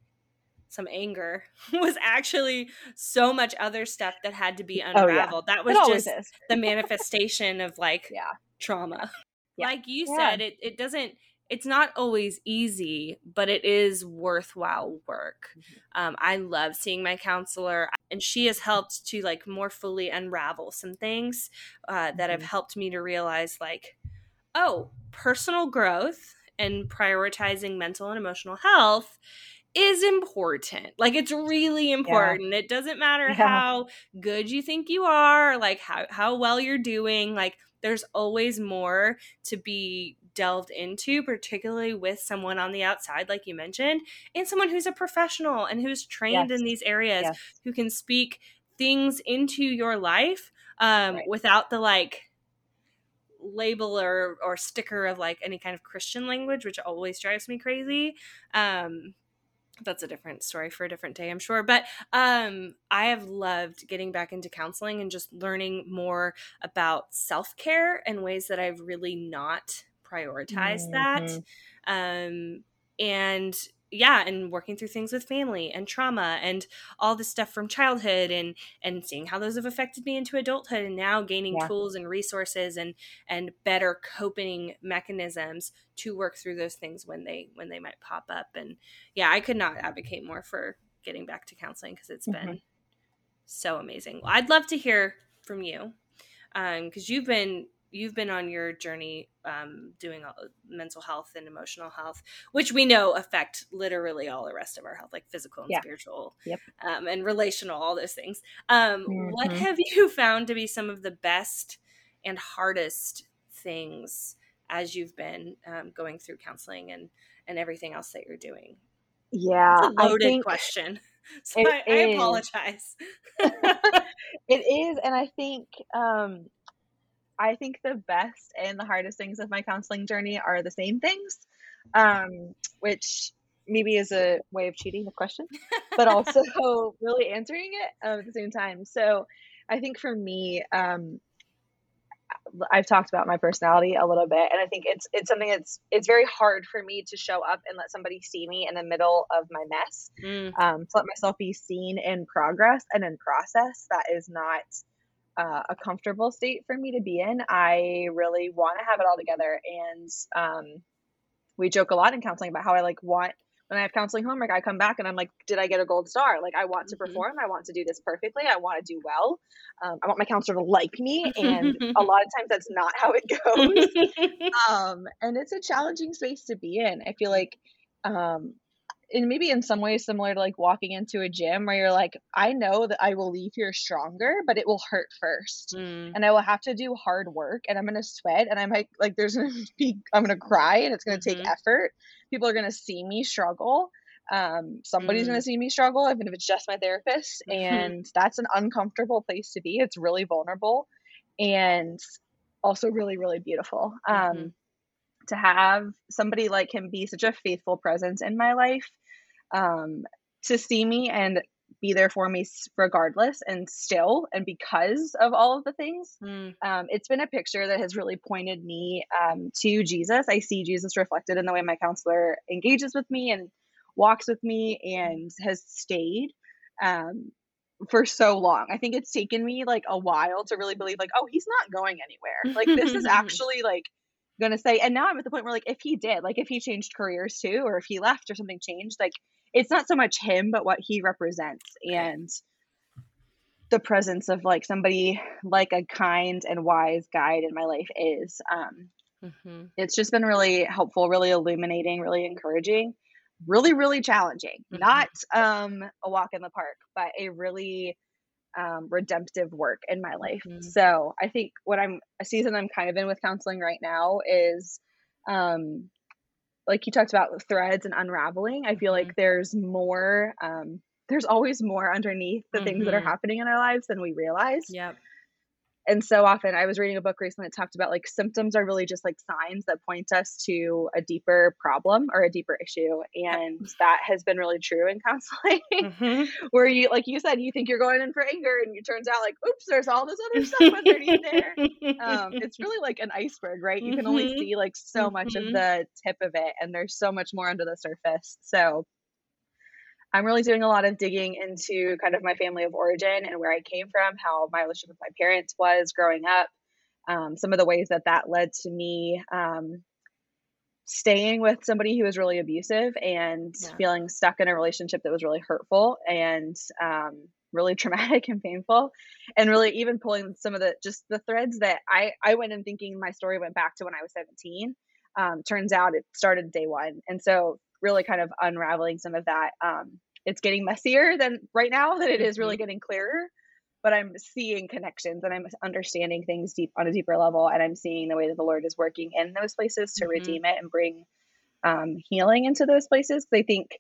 some anger, was actually so much other stuff that had to be Oh, yeah. unraveled. That was just the manifestation of like Yeah. trauma. Yeah. Like you Yeah. said, it, it doesn't it's not always easy, but it is worthwhile work. Mm-hmm. Um, I love seeing my counselor, and she has helped to like more fully unravel some things uh, that have Mhm. helped me to realize like, oh, personal growth and prioritizing mental and emotional health is important. Like it's really important. It doesn't matter Yeah. how good you think you are, like how how well you're doing. Like there's always more to be delved into, particularly with someone on the outside, like you mentioned, and someone who's a professional and who's trained Yes. in these areas Yes. who can speak things into your life um, right. without the like label or or sticker of like any kind of Christian language, which always drives me crazy. Um, that's a different story for a different day, I'm sure. But um, I have loved getting back into counseling and just learning more about self care and ways that I've really not prioritized mm-hmm. that. Um, and yeah and working through things with family and trauma and all the stuff from childhood and and seeing how those have affected me into adulthood and now gaining yeah. tools and resources and and better coping mechanisms to work through those things when they when they might pop up and yeah i could not advocate more for getting back to counseling because it's mm-hmm. been so amazing well, i'd love to hear from you because um, you've been you've been on your journey um, doing mental health and emotional health, which we know affect literally all the rest of our health, like physical and yeah. spiritual, yep. um, and relational, all those things. Um, mm-hmm. What have you found to be some of the best and hardest things as you've been um, going through counseling and and everything else that you're doing? Yeah, it's a loaded question. So I, I, apologize. it is, and I think um, I think the best and the hardest things of my counseling journey are the same things, um, which maybe is a way of cheating the question, but also really answering it at the same time. So I think for me, um, I've talked about my personality a little bit, and I think it's it's something that's it's very hard for me to show up and let somebody see me in the middle of my mess. Mm. Um, to let myself be seen in progress and in process that is not uh, a comfortable state for me to be in. I really want to have it all together. And um, we joke a lot in counseling about how I like want when I have counseling homework, I come back and I'm like, did I get a gold star? Like, I want to mm-hmm. perform. I want to do this perfectly. I want to do well. Um, I want my counselor to like me. And a lot of times that's not how it goes. um, and it's a challenging space to be in. I feel like um, and maybe in some ways similar to like walking into a gym where you're like, I know that I will leave here stronger, but it will hurt first. Mm. And I will have to do hard work and I'm gonna sweat and I might like there's gonna be I'm gonna cry and it's gonna mm-hmm. take effort. People are gonna see me struggle. Um, somebody's mm. gonna see me struggle, even if it's just my therapist. And that's an uncomfortable place to be. It's really vulnerable and also really, really beautiful. Um, mm-hmm to have somebody like him be such a faithful presence in my life um, to see me and be there for me regardless and still and because of all of the things. Mm. um, it's been a picture that has really pointed me um, to jesus. I see jesus reflected in the way my counselor engages with me and walks with me and has stayed um, for so long. I think it's taken me like a while to really believe like oh he's not going anywhere. Like this is actually like gonna say and now i'm at the point where like if he did like if he changed careers too or if he left or something changed like it's not so much him but what he represents and the presence of like somebody like a kind and wise guide in my life is um mm-hmm. it's just been really helpful really illuminating really encouraging really really challenging mm-hmm. not um a walk in the park but a really um, redemptive work in my life. Mm-hmm. So I think what I'm a season I'm kind of in with counseling right now is um, like you talked about threads and unraveling. I feel mm-hmm. like there's more, um, there's always more underneath the mm-hmm. things that are mm-hmm. happening in our lives than we realize. Yep and so often i was reading a book recently that talked about like symptoms are really just like signs that point us to a deeper problem or a deeper issue and that has been really true in counseling mm-hmm. where you like you said you think you're going in for anger and it turns out like oops there's all this other stuff underneath there um, it's really like an iceberg right you can only mm-hmm. see like so much of mm-hmm. the tip of it and there's so much more under the surface so I'm really doing a lot of digging into kind of my family of origin and where I came from, how my relationship with my parents was growing up, um, some of the ways that that led to me um, staying with somebody who was really abusive and yeah. feeling stuck in a relationship that was really hurtful and um, really traumatic and painful and really even pulling some of the just the threads that i i went in thinking my story went back to when i was 17 um, turns out it started day one and so really kind of unraveling some of that. Um, it's getting messier than right now than it is really mm-hmm. getting clearer. But I'm seeing connections and I'm understanding things deep on a deeper level, and I'm seeing the way that the Lord is working in those places to mm-hmm. redeem it and bring um, healing into those places. I think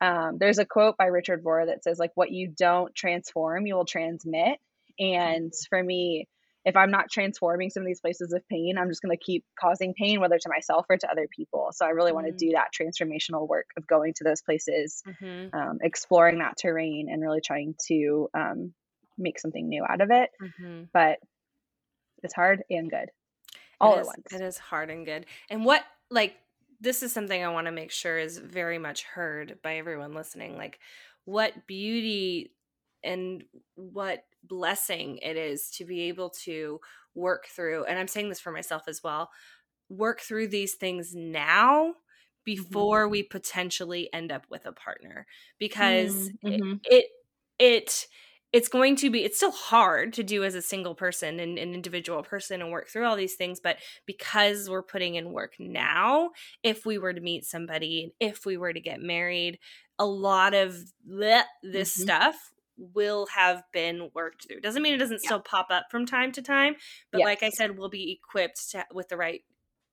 um, there's a quote by Richard Rohr that says, like, what you don't transform, you will transmit. And for me, if I'm not transforming some of these places of pain, I'm just going to keep causing pain, whether to myself or to other people. So I really mm-hmm. want to do that transformational work of going to those places, mm-hmm. um, exploring that terrain, and really trying to um, make something new out of it. Mm-hmm. But it's hard and good all at once. It is hard and good. And what, like, this is something I want to make sure is very much heard by everyone listening. Like, what beauty and what blessing it is to be able to work through, and I'm saying this for myself as well, work through these things now mm-hmm. before mm-hmm. we potentially end up with a partner because mm-hmm. it, it, it it's going to be it's still hard to do as a single person and an individual person and work through all these things but because we're putting in work now if we were to meet somebody and if we were to get married a lot of bleh, this mm-hmm. stuff will have been worked through doesn't mean it doesn't yeah. still pop up from time to time but yes. like i said we'll be equipped to, with the right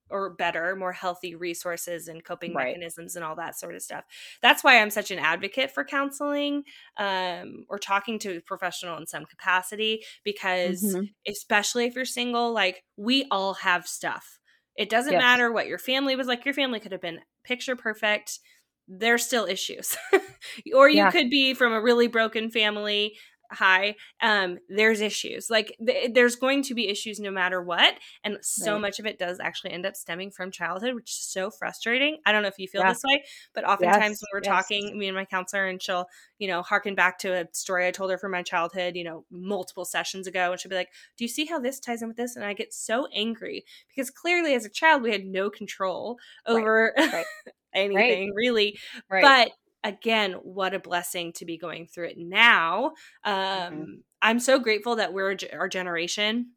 or better, more healthy resources and coping right. mechanisms and all that sort of stuff. That's why I'm such an advocate for counseling um, or talking to a professional in some capacity because, mm-hmm. especially if you're single, like we all have stuff. It doesn't yes. matter what your family was like. Your family could have been picture perfect. There's still issues. or you yeah. could be from a really broken family high um there's issues like th- there's going to be issues no matter what and so right. much of it does actually end up stemming from childhood which is so frustrating i don't know if you feel yeah. this way but oftentimes yes. when we're yes. talking me and my counselor and she'll you know harken back to a story i told her from my childhood you know multiple sessions ago and she'll be like do you see how this ties in with this and i get so angry because clearly as a child we had no control over right. Right. anything really but again, what a blessing to be going through it now. Mm-hmm. Um, mm-hmm. I'm so grateful that we're our generation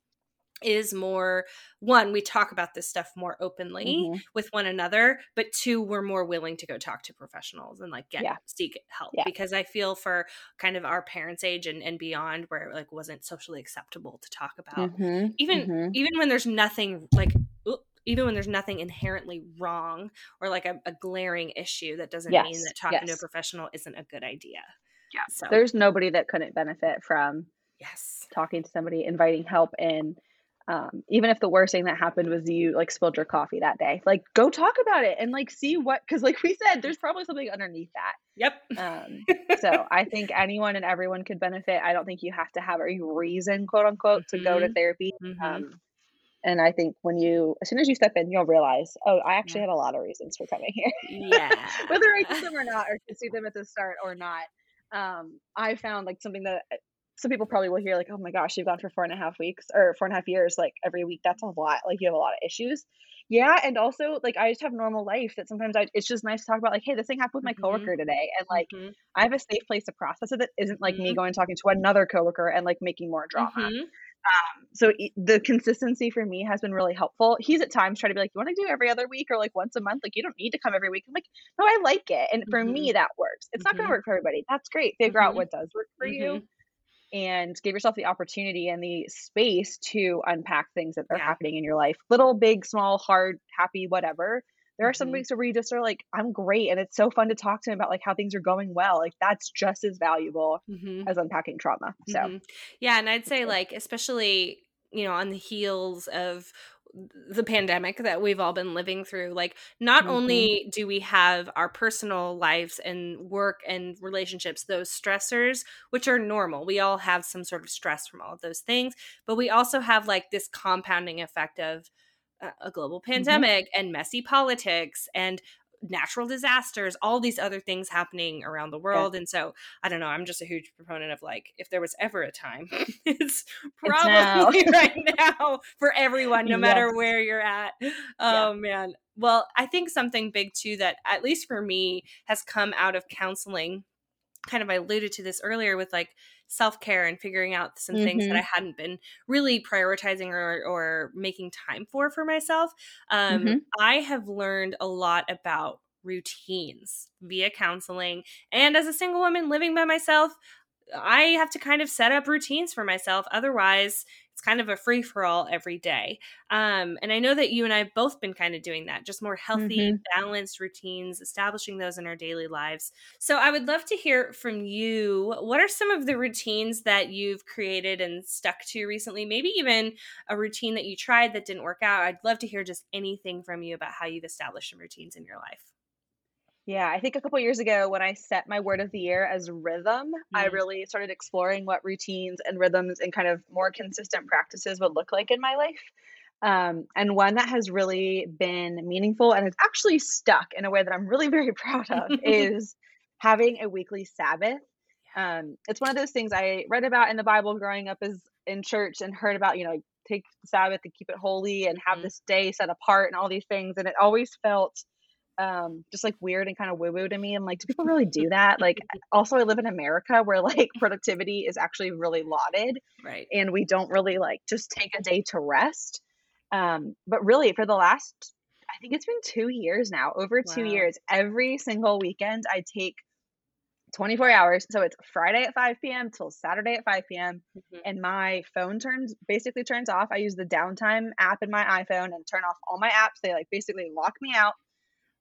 is more one we talk about this stuff more openly mm-hmm. with one another but two we're more willing to go talk to professionals and like get yeah. seek help yeah. because i feel for kind of our parents age and, and beyond where it like wasn't socially acceptable to talk about mm-hmm. even mm-hmm. even when there's nothing like even when there's nothing inherently wrong or like a, a glaring issue, that doesn't yes. mean that talking yes. to a professional isn't a good idea. Yeah. So there's nobody that couldn't benefit from yes talking to somebody, inviting help in. Um, even if the worst thing that happened was you like spilled your coffee that day, like go talk about it and like see what because like we said, there's probably something underneath that. Yep. Um, so I think anyone and everyone could benefit. I don't think you have to have a reason, quote unquote, mm-hmm. to go to mm-hmm. therapy. Mm-hmm. Um, and I think when you, as soon as you step in, you'll realize, oh, I actually yeah. had a lot of reasons for coming here. Yeah. Whether I see them or not, or to see them at the start or not. Um, I found like something that uh, some people probably will hear, like, oh my gosh, you've gone for four and a half weeks or four and a half years, like every week. That's a lot. Like you have a lot of issues. Yeah. And also, like, I just have normal life that sometimes I, it's just nice to talk about, like, hey, this thing happened with my mm-hmm. coworker today. And like, mm-hmm. I have a safe place to process it that isn't like mm-hmm. me going and talking to another coworker and like making more drama. Um, so the consistency for me has been really helpful. He's at times trying to be like, you want to do every other week or like once a month? Like, you don't need to come every week. I'm like, no, I like it. And for mm-hmm. me, that works. It's mm-hmm. not going to work for everybody. That's great. Figure mm-hmm. out what does work for you mm-hmm. and give yourself the opportunity and the space to unpack things that are yeah. happening in your life little, big, small, hard, happy, whatever. There are some mm-hmm. weeks where we just are like, I'm great. And it's so fun to talk to him about like how things are going well. Like that's just as valuable mm-hmm. as unpacking trauma. So, mm-hmm. yeah. And I'd say, like, especially, you know, on the heels of the pandemic that we've all been living through like not mm-hmm. only do we have our personal lives and work and relationships those stressors which are normal we all have some sort of stress from all of those things but we also have like this compounding effect of a global mm-hmm. pandemic mm-hmm. and messy politics and natural disasters, all these other things happening around the world. Yeah. And so I don't know, I'm just a huge proponent of like, if there was ever a time, it's probably it's now. right now for everyone, no yes. matter where you're at. Oh yeah. man. Well, I think something big too that, at least for me, has come out of counseling. Kind of, alluded to this earlier with like self care and figuring out some mm-hmm. things that mm-hmm. I hadn't been really prioritizing or, or making time for for myself. Um, mm-hmm. I have learned a lot about routines via counseling and as a single woman living by myself. I have to kind of set up routines for myself. Otherwise, it's kind of a free for all every day. Um, and I know that you and I have both been kind of doing that, just more healthy, mm-hmm. balanced routines, establishing those in our daily lives. So I would love to hear from you. What are some of the routines that you've created and stuck to recently? Maybe even a routine that you tried that didn't work out. I'd love to hear just anything from you about how you've established some routines in your life. Yeah, I think a couple years ago when I set my word of the year as rhythm, I mm. really started exploring what routines and rhythms and kind of more consistent practices would look like in my life. Um, and one that has really been meaningful and has actually stuck in a way that I'm really very proud of is having a weekly Sabbath. Um, it's one of those things I read about in the Bible growing up as in church and heard about, you know, take the Sabbath and keep it holy and have mm. this day set apart and all these things. And it always felt um just like weird and kind of woo woo to me. I'm like, do people really do that? Like, also, I live in America where like productivity is actually really lauded, right? And we don't really like just take a day to rest. Um, but really, for the last, I think it's been two years now, over wow. two years, every single weekend I take 24 hours. So it's Friday at 5 p.m. till Saturday at 5 p.m. Mm-hmm. And my phone turns basically turns off. I use the downtime app in my iPhone and turn off all my apps. They like basically lock me out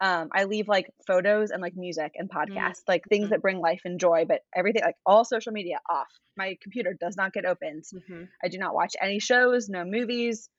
um, I leave like photos and like music and podcasts, mm-hmm. like things mm-hmm. that bring life and joy, but everything like all social media off. My computer does not get opened. Mm-hmm. I do not watch any shows, no movies.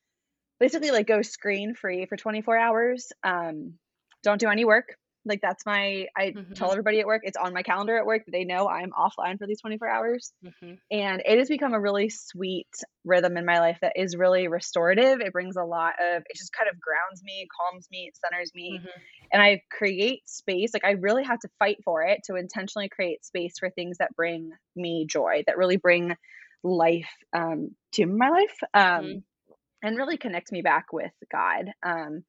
Basically, like go screen free for 24 hours. Um, don't do any work. Like that's my I mm-hmm. tell everybody at work it's on my calendar at work that they know I'm offline for these 24 hours. Mm-hmm. And it has become a really sweet rhythm in my life that is really restorative. It brings a lot of it just kind of grounds me, calms me, centers me. Mm-hmm. And I create space. Like I really have to fight for it to intentionally create space for things that bring me joy, that really bring life um, to my life. Um, mm-hmm. and really connect me back with God. Um,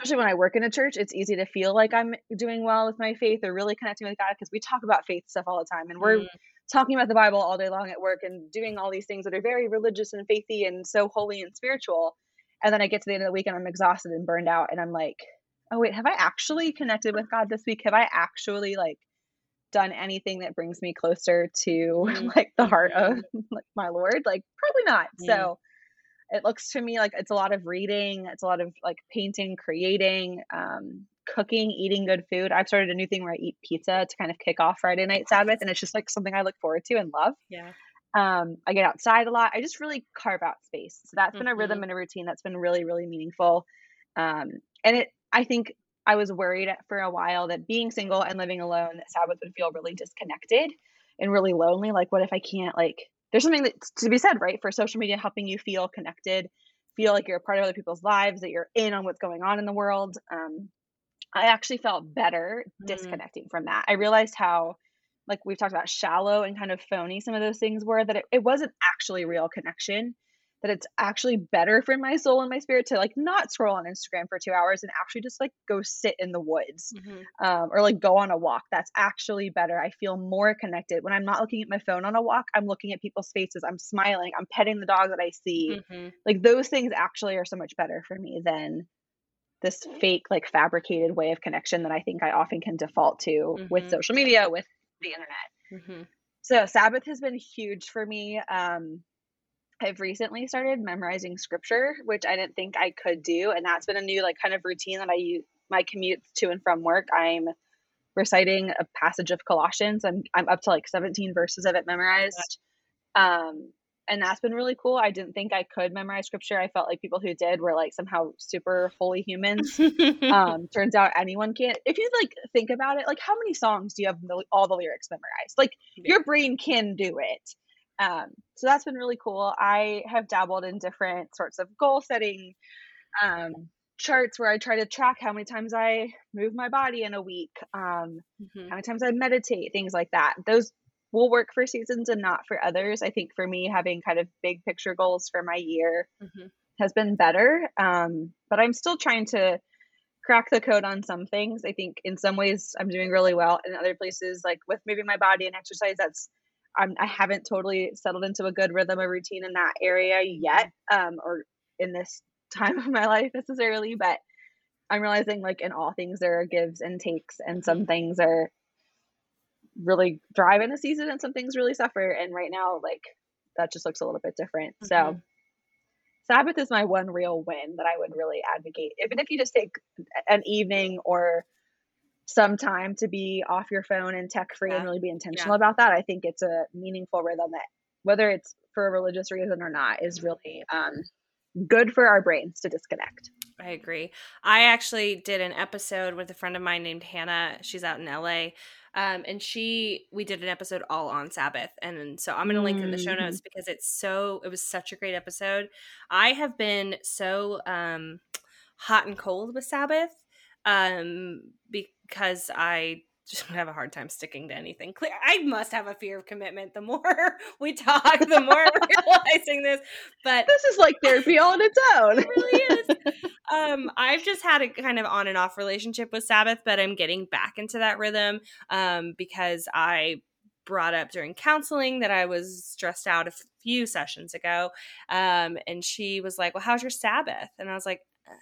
especially when I work in a church, it's easy to feel like I'm doing well with my faith or really connecting with God because we talk about faith stuff all the time and we're mm. talking about the Bible all day long at work and doing all these things that are very religious and faithy and so holy and spiritual. And then I get to the end of the week and I'm exhausted and burned out and I'm like, oh wait, have I actually connected with God this week? Have I actually like done anything that brings me closer to mm. like the heart of mm-hmm. like my Lord? Like probably not. So it looks to me like it's a lot of reading it's a lot of like painting creating um, cooking eating good food. I've started a new thing where i eat pizza to kind of kick off friday night sabbath and it's just like something i look forward to and love. Yeah. Um, i get outside a lot. I just really carve out space. So that's mm-hmm. been a rhythm mm-hmm. and a routine that's been really really meaningful. Um, and it i think i was worried for a while that being single and living alone that sabbath would feel really disconnected and really lonely. Like what if i can't like there's something that to be said, right, for social media helping you feel connected, feel like you're a part of other people's lives, that you're in on what's going on in the world. Um, I actually felt better mm. disconnecting from that. I realized how, like we've talked about, shallow and kind of phony some of those things were. That it, it wasn't actually real connection that it's actually better for my soul and my spirit to like not scroll on Instagram for two hours and actually just like go sit in the woods mm-hmm. um, or like go on a walk. That's actually better. I feel more connected when I'm not looking at my phone on a walk. I'm looking at people's faces. I'm smiling. I'm petting the dog that I see. Mm-hmm. Like those things actually are so much better for me than this fake like fabricated way of connection that I think I often can default to mm-hmm. with social media, with the internet. Mm-hmm. So Sabbath has been huge for me. Um, I've recently started memorizing scripture, which I didn't think I could do. And that's been a new, like, kind of routine that I use my commute to and from work. I'm reciting a passage of Colossians. I'm, I'm up to like 17 verses of it memorized. Um, and that's been really cool. I didn't think I could memorize scripture. I felt like people who did were like somehow super holy humans. um, turns out anyone can. If you like think about it, like how many songs do you have all the lyrics memorized? Like yeah. your brain can do it. Um, so that's been really cool. I have dabbled in different sorts of goal setting um, charts where I try to track how many times I move my body in a week, um, mm-hmm. how many times I meditate, things like that. Those will work for seasons and not for others. I think for me, having kind of big picture goals for my year mm-hmm. has been better. Um, but I'm still trying to crack the code on some things. I think in some ways I'm doing really well. In other places, like with moving my body and exercise, that's I'm, I haven't totally settled into a good rhythm or routine in that area yet, um, or in this time of my life necessarily. But I'm realizing, like in all things, there are gives and takes, and some things are really drive in a season, and some things really suffer. And right now, like that just looks a little bit different. Mm-hmm. So Sabbath is my one real win that I would really advocate. Even if you just take an evening or some time to be off your phone and tech free yeah. and really be intentional yeah. about that, I think it's a meaningful rhythm that, whether it's for a religious reason or not, is really um, good for our brains to disconnect. I agree. I actually did an episode with a friend of mine named Hannah. She's out in LA. Um, and she, we did an episode all on Sabbath. And so I'm going to link in the show notes mm. because it's so, it was such a great episode. I have been so um, hot and cold with Sabbath um, because I just have a hard time sticking to anything. Clear, I must have a fear of commitment. The more we talk, the more I'm realizing this. But this is like therapy all on its own. It really is. um, I've just had a kind of on and off relationship with Sabbath, but I'm getting back into that rhythm um, because I brought up during counseling that I was stressed out a few sessions ago, um, and she was like, "Well, how's your Sabbath?" And I was like. Uh,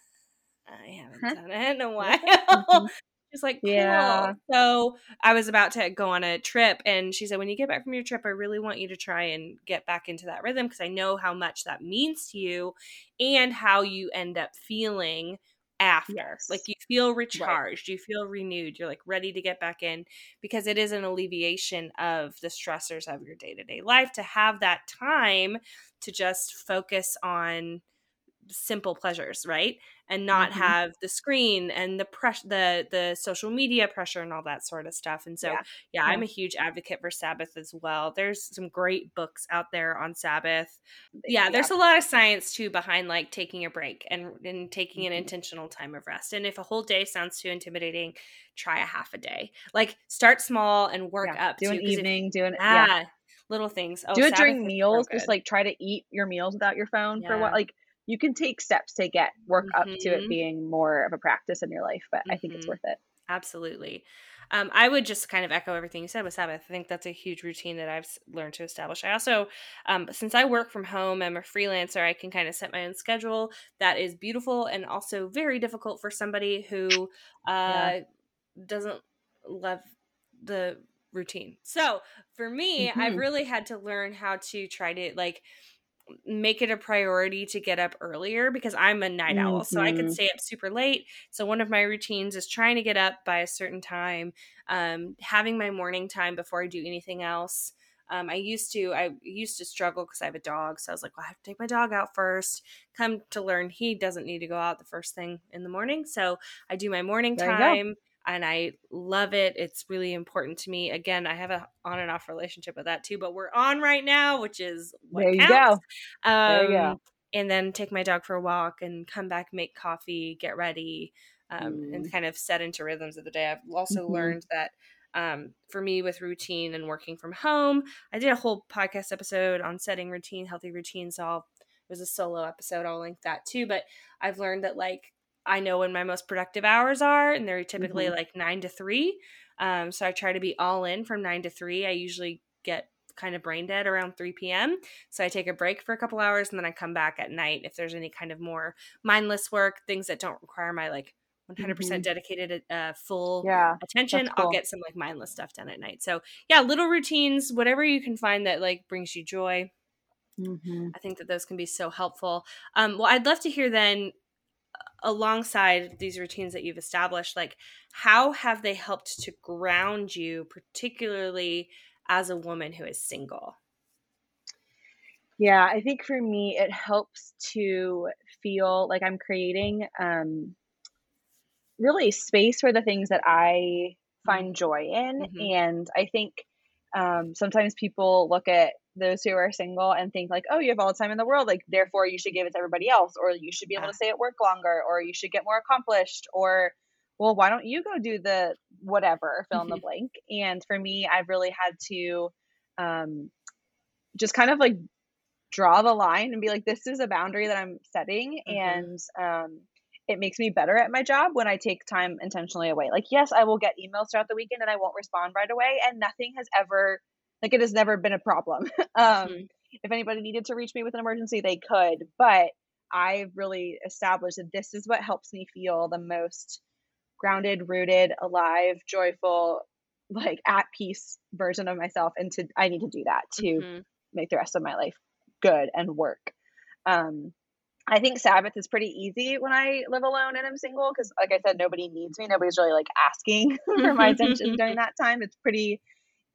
I haven't done it in a while. Mm-hmm. Like, cool. Yeah. So I was about to go on a trip, and she said, when you get back from your trip, I really want you to try and get back into that rhythm because I know how much that means to you and how you end up feeling after. Yes. Like you feel recharged, right. you feel renewed, you're like ready to get back in because it is an alleviation of the stressors of your day to day life to have that time to just focus on simple pleasures, right? And not mm-hmm. have the screen and the pressure, the the social media pressure and all that sort of stuff. And so, yeah. yeah, I'm a huge advocate for Sabbath as well. There's some great books out there on Sabbath. Yeah, yeah. there's a lot of science too behind like taking a break and and taking an mm-hmm. intentional time of rest. And if a whole day sounds too intimidating, try a half a day. Like start small and work yeah, up. Do an evening. do an yeah. Little things. Oh, do it Sabbath during meals. Just like try to eat your meals without your phone for what like you can take steps to get work mm-hmm. up to it mm-hmm. being more of a practice in your life, but mm-hmm. I think it's mm-hmm. worth it. Absolutely. Um, I would just kind of echo everything you said with Sabbath. I think that's a huge routine that I've learned to establish. I also, um, since I work from home, I'm a freelancer, I can kind of set my own schedule. That is beautiful and also very difficult for somebody who uh, yeah. doesn't love the routine. So for me, mm-hmm. I've really had to learn how to try to like make it a priority to get up earlier because I'm a night owl. Mm-hmm. So I could mm-hmm. stay up super late. So one of my routines is trying to get up by a certain time, um, having my morning time before I do anything else. Um, I used to I used to struggle because I have a dog, so I was like, well, I have to take my dog out first. Come to learn, he doesn't need to go out the first thing in the morning, so I do my morning there time and I love it. It's really important to me. Again, I have a on and off relationship with that too, but we're on right now, which is what there you counts. go. Um, there you go. Um, and then take my dog for a walk and come back, make coffee, get ready, um, mm. and kind of set into rhythms of the day. I've also mm-hmm. learned that um, for me with routine and working from home, I did a whole podcast episode on setting routine, healthy routines. So I'll, it was a solo episode. I'll link that too. But I've learned that like I know when my most productive hours are, and they're typically mm-hmm. like nine to three. Um, so I try to be all in from nine to three. I usually get kind of brain dead around 3 p.m. So I take a break for a couple hours and then I come back at night if there's any kind of more mindless work, things that don't require my like 100% mm-hmm. dedicated uh, full yeah, attention cool. i'll get some like mindless stuff done at night so yeah little routines whatever you can find that like brings you joy mm-hmm. i think that those can be so helpful um, well i'd love to hear then alongside these routines that you've established like how have they helped to ground you particularly as a woman who is single yeah i think for me it helps to feel like i'm creating um really space for the things that i find joy in mm-hmm. and i think um sometimes people look at those who are single and think like, oh, you have all the time in the world, like therefore you should give it to everybody else, or you should be able to stay at work longer, or you should get more accomplished, or well, why don't you go do the whatever, fill in the blank? And for me, I've really had to um, just kind of like draw the line and be like, this is a boundary that I'm setting, mm-hmm. and um, it makes me better at my job when I take time intentionally away. Like, yes, I will get emails throughout the weekend and I won't respond right away, and nothing has ever like it has never been a problem. um, mm-hmm. If anybody needed to reach me with an emergency, they could. But I've really established that this is what helps me feel the most grounded, rooted, alive, joyful, like at peace version of myself. And to I need to do that to mm-hmm. make the rest of my life good and work. Um, I think Sabbath is pretty easy when I live alone and I'm single because, like I said, nobody needs me. Nobody's really like asking for my attention during that time. It's pretty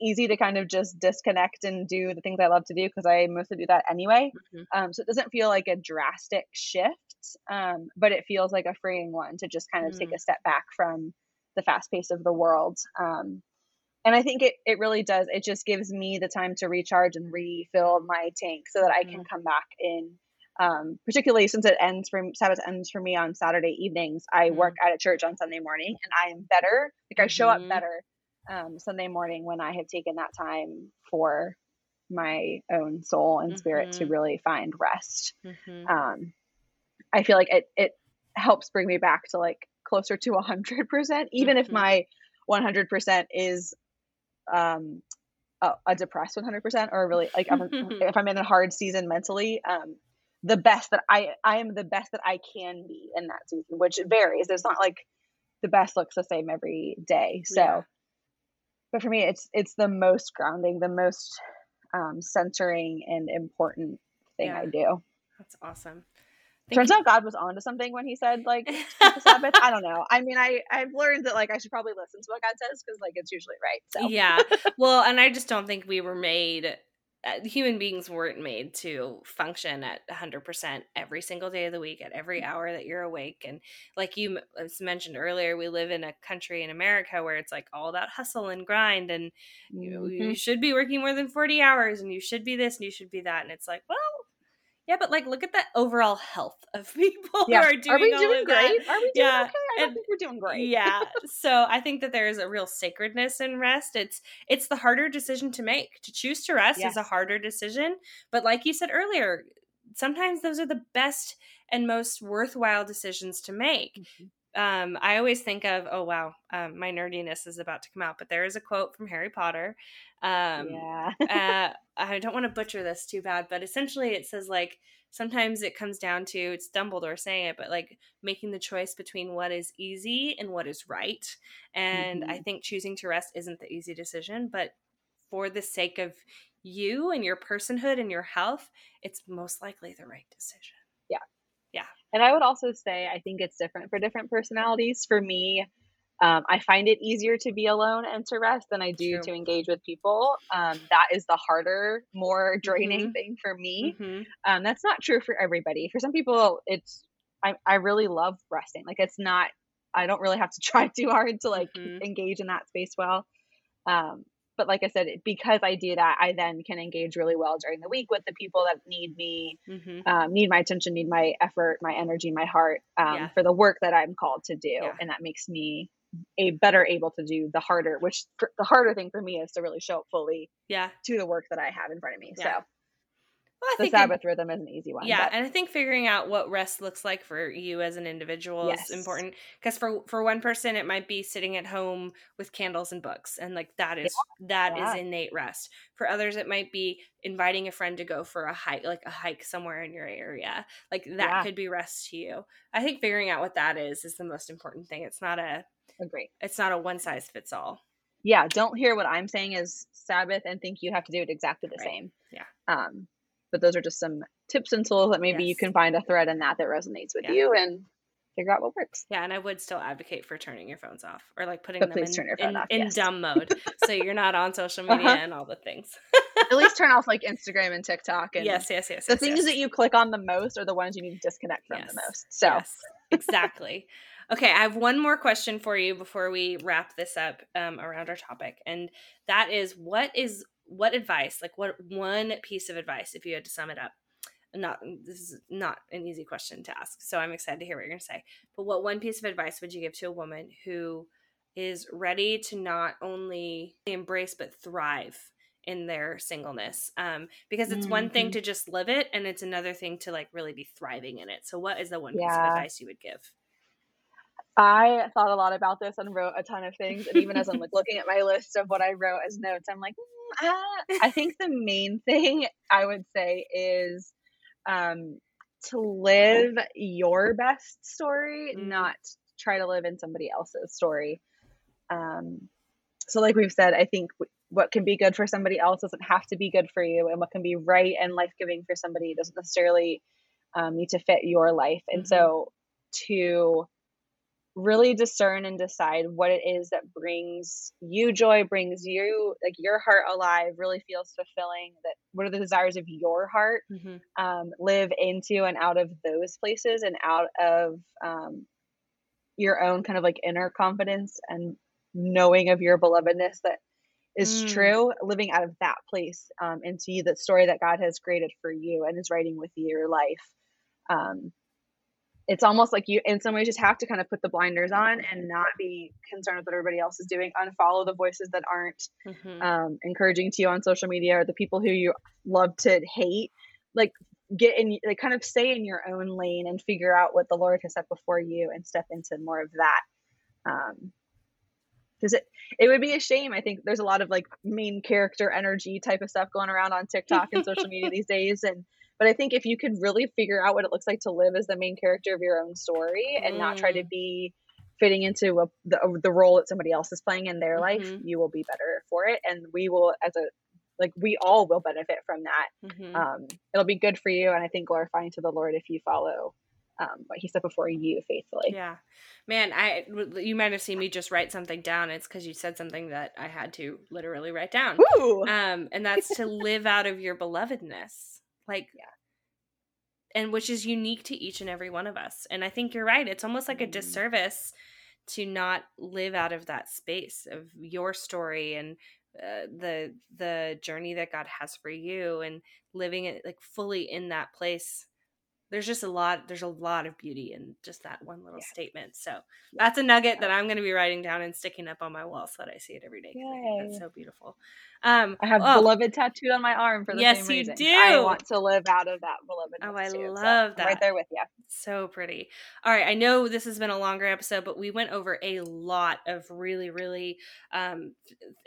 easy to kind of just disconnect and do the things I love to do because I mostly do that anyway. Mm-hmm. Um, so it doesn't feel like a drastic shift, um, but it feels like a freeing one to just kind of mm-hmm. take mm. a step back from the fast pace of the world. Um, and I think it, it really does. It just gives me the time to recharge and refill my tank so that I can mm-hmm. come back in um, particularly since it ends for Sabbath ends for me on Saturday evenings. I mm-hmm. work at a church on Sunday morning, and I am better. Like I show mm-hmm. up better um, Sunday morning when I have taken that time for my own soul and spirit mm-hmm. to really find rest. Mm-hmm. Um, I feel like it it helps bring me back to like closer to a hundred percent, even if mm-hmm. my one hundred percent is um a, a depressed 100% or really like if I'm in a hard season mentally, um, the best that I I am the best that I can be in that season, which varies. It's not like the best looks the same every day. So, yeah. but for me, it's it's the most grounding, the most um, centering and important thing yeah. I do. That's awesome. Thank Turns you. out God was onto something when He said like Sabbath. I don't know. I mean, I I've learned that like I should probably listen to what God says because like it's usually right. So yeah. Well, and I just don't think we were made human beings weren't made to function at 100% every single day of the week at every mm. hour that you're awake and like you mentioned earlier we live in a country in america where it's like all about hustle and grind and you, mm-hmm. you should be working more than 40 hours and you should be this and you should be that and it's like well yeah, but like, look at the overall health of people yeah. who are doing. Are we doing great? That. Are we doing yeah. okay? I don't and, think we're doing great. yeah. So I think that there is a real sacredness in rest. It's it's the harder decision to make. To choose to rest yes. is a harder decision, but like you said earlier, sometimes those are the best and most worthwhile decisions to make. Mm-hmm um, I always think of, oh wow, um, my nerdiness is about to come out, but there is a quote from Harry Potter. Um, yeah. uh, I don't want to butcher this too bad, but essentially it says like sometimes it comes down to it's Dumbledore saying it, but like making the choice between what is easy and what is right. And mm-hmm. I think choosing to rest isn't the easy decision, but for the sake of you and your personhood and your health, it's most likely the right decision. Yeah. Yeah. And I would also say I think it's different for different personalities. For me, um, I find it easier to be alone and to rest than I do True. to engage with people. Um, that is the harder, more draining mm-hmm. thing for me. Mm-hmm. Um, that's not true for everybody. For some people, it's I, I really love resting. Like it's not I don't really have to try too hard to like mm-hmm. engage in that space well. Um, but like I said, because I do that, I then can engage really well during the week with the people that need me, mm-hmm. um, need my attention, need my effort, my energy, my heart um, yeah. for the work that I'm called to do, yeah. and that makes me a better able to do the harder, which the harder thing for me is to really show up fully, yeah, to the work that I have in front of me. Yeah. So well, the Sabbath rhythm is an easy one. Yeah, but. and I think figuring out what rest looks like for you as an individual yes. is important because for for one person it might be sitting at home with candles and books, and like that is yeah. that yeah. is innate rest. For others, it might be inviting a friend to go for a hike, like a hike somewhere in your area. Like that yeah. could be rest to you. I think figuring out what that is is the most important thing. It's not a agree. It's not a one size fits all. Yeah, don't hear what I'm saying is Sabbath and think you have to do it exactly the right. same. Yeah. Um, but those are just some tips and tools that maybe yes. you can find a thread in that that resonates with yeah. you and figure out what works. Yeah, and I would still advocate for turning your phones off or like putting but them in, in, off, in yes. dumb mode so you're not on social media uh-huh. and all the things. At least turn off like Instagram and TikTok and yes, yes, yes. The yes, things yes. that you click on the most are the ones you need to disconnect from the most. So exactly. Okay, I have one more question for you before we wrap this up um, around our topic, and that is, what is what advice, like what one piece of advice, if you had to sum it up, not this is not an easy question to ask so i'm excited to hear what you're going to say but what one piece of advice would you give to a woman who is ready to not only embrace but thrive in their singleness um, because it's mm-hmm. one thing mm-hmm. to just live it and it's another thing to like really be thriving in it so what is the one yeah. piece of advice you would give I thought a lot about this and wrote a ton of things. And even as I'm like looking at my list of what I wrote as notes, I'm like, mm, uh, I think the main thing I would say is um, to live your best story, mm. not try to live in somebody else's story. Um, so, like we've said, I think what can be good for somebody else doesn't have to be good for you, and what can be right and life giving for somebody doesn't necessarily um, need to fit your life. And mm-hmm. so to really discern and decide what it is that brings you joy, brings you like your heart alive, really feels fulfilling. That what are the desires of your heart? Mm-hmm. Um, live into and out of those places and out of um, your own kind of like inner confidence and knowing of your belovedness that is mm. true, living out of that place um, into the story that God has created for you and is writing with your life. Um, it's almost like you in some ways just have to kind of put the blinders on and not be concerned with what everybody else is doing unfollow the voices that aren't mm-hmm. um, encouraging to you on social media or the people who you love to hate like get in like kind of stay in your own lane and figure out what the lord has set before you and step into more of that um because it it would be a shame i think there's a lot of like main character energy type of stuff going around on tiktok and social media these days and but I think if you could really figure out what it looks like to live as the main character of your own story and mm. not try to mm. be fitting into a, the, the role that somebody else is playing in their mm-hmm. life, you will be better for it. And we will, as a, like, we all will benefit from that. Mm-hmm. Um, it'll be good for you. And I think glorifying to the Lord if you follow um, what he said before you faithfully. Yeah, man, I you might have seen me just write something down. It's because you said something that I had to literally write down. Um, and that's to live out of your belovedness. Like, yeah. and which is unique to each and every one of us. And I think you're right. It's almost like a mm. disservice to not live out of that space of your story and uh, the the journey that God has for you and living it like fully in that place there's just a lot there's a lot of beauty in just that one little yeah. statement so yeah. that's a nugget that i'm going to be writing down and sticking up on my wall so that i see it every day that's so beautiful. Um i have oh, beloved tattooed on my arm for the yes, same reason you do! i want to live out of that beloved oh i too, love so that. right there with you so pretty. All right i know this has been a longer episode but we went over a lot of really really um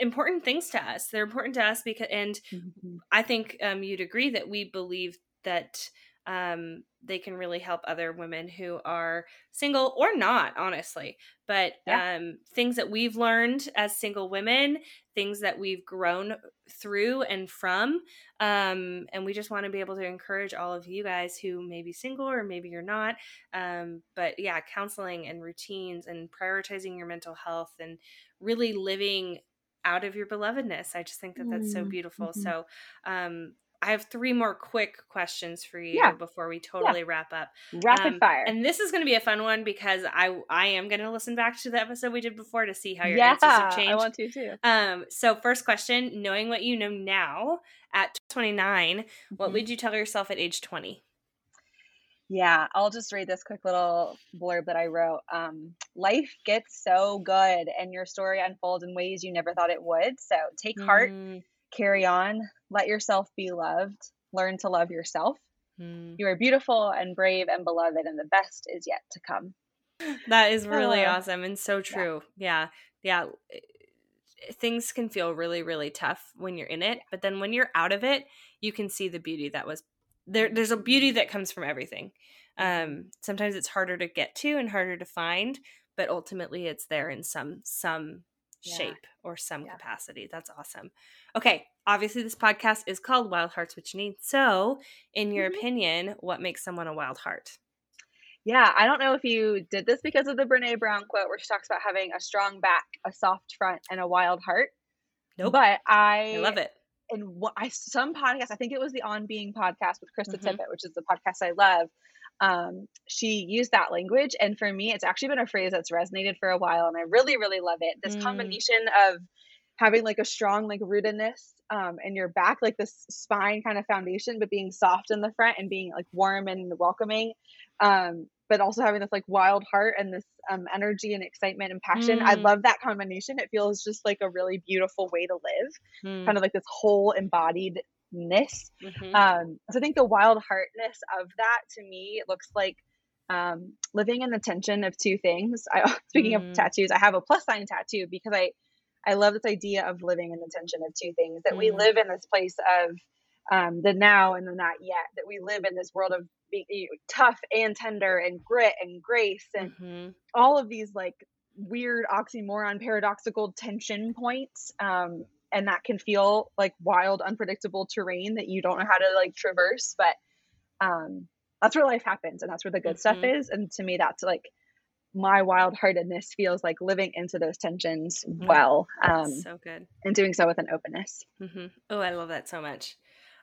important things to us. They're important to us because and mm-hmm. i think um you'd agree that we believe that um, they can really help other women who are single or not, honestly. But yeah. um, things that we've learned as single women, things that we've grown through and from. Um, and we just want to be able to encourage all of you guys who may be single or maybe you're not. Um, but yeah, counseling and routines and prioritizing your mental health and really living out of your belovedness. I just think that that's so mm, beautiful. Mm-hmm. So, um, I have three more quick questions for you yeah. before we totally yeah. wrap up. Rapid um, fire. And this is going to be a fun one because I I am going to listen back to the episode we did before to see how your yeah, answers have changed. I want to too. Um. So first question: Knowing what you know now at 29, mm-hmm. what would you tell yourself at age 20? Yeah, I'll just read this quick little blurb that I wrote. Um, life gets so good, and your story unfolds in ways you never thought it would. So take heart, mm. carry on, let yourself be loved. Learn to love yourself. Mm. You are beautiful and brave and beloved, and the best is yet to come. That is really uh, awesome and so true. Yeah. yeah. Yeah. Things can feel really, really tough when you're in it, but then when you're out of it, you can see the beauty that was there. There's a beauty that comes from everything. Um, sometimes it's harder to get to and harder to find, but ultimately it's there in some some yeah. shape or some yeah. capacity. That's awesome. Okay, obviously this podcast is called Wild Hearts with Janine. So, in your mm-hmm. opinion, what makes someone a wild heart? Yeah, I don't know if you did this because of the Brene Brown quote where she talks about having a strong back, a soft front, and a wild heart. Nope. But I, I love it. And what I some podcast, I think it was the On Being podcast with Krista mm-hmm. Tippett, which is the podcast I love. Um, she used that language, and for me, it's actually been a phrase that's resonated for a while, and I really, really love it. This mm. combination of having like a strong like rootedness um, in your back, like this spine kind of foundation, but being soft in the front and being like warm and welcoming. Um, but also having this like wild heart and this um, energy and excitement and passion. Mm. I love that combination. It feels just like a really beautiful way to live, mm. kind of like this whole embodiedness. Mm-hmm. Um, so I think the wild heartness of that to me it looks like um, living in the tension of two things. I, speaking mm. of tattoos, I have a plus sign tattoo because I I love this idea of living in the tension of two things that mm-hmm. we live in this place of um, the now and the not yet, that we live in this world of being tough and tender and grit and grace and mm-hmm. all of these like weird oxymoron, paradoxical tension points. Um, and that can feel like wild, unpredictable terrain that you don't know how to like traverse. But um, that's where life happens and that's where the good mm-hmm. stuff is. And to me, that's like my wild heartedness feels like living into those tensions mm-hmm. well. Um, so good. And doing so with an openness. Mm-hmm. Oh, I love that so much.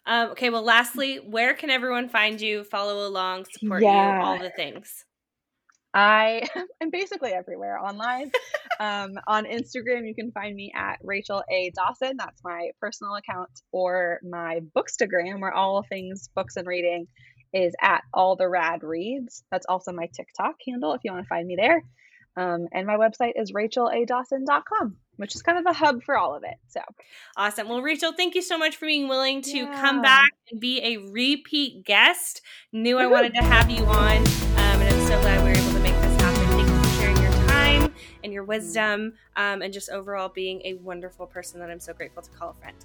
Um, okay, well, lastly, where can everyone find you, follow along, support yeah. you, all the things? I am basically everywhere online. um, on Instagram, you can find me at Rachel A. Dawson. That's my personal account, or my Bookstagram, where all things books and reading is at All the Rad Reads. That's also my TikTok handle if you want to find me there. Um, and my website is racheladawson.com, which is kind of a hub for all of it. So awesome. Well, Rachel, thank you so much for being willing to yeah. come back and be a repeat guest. Knew I wanted to have you on, um, and I'm so glad we were able to make this happen. Thank you for sharing your time and your wisdom, um, and just overall being a wonderful person that I'm so grateful to call a friend.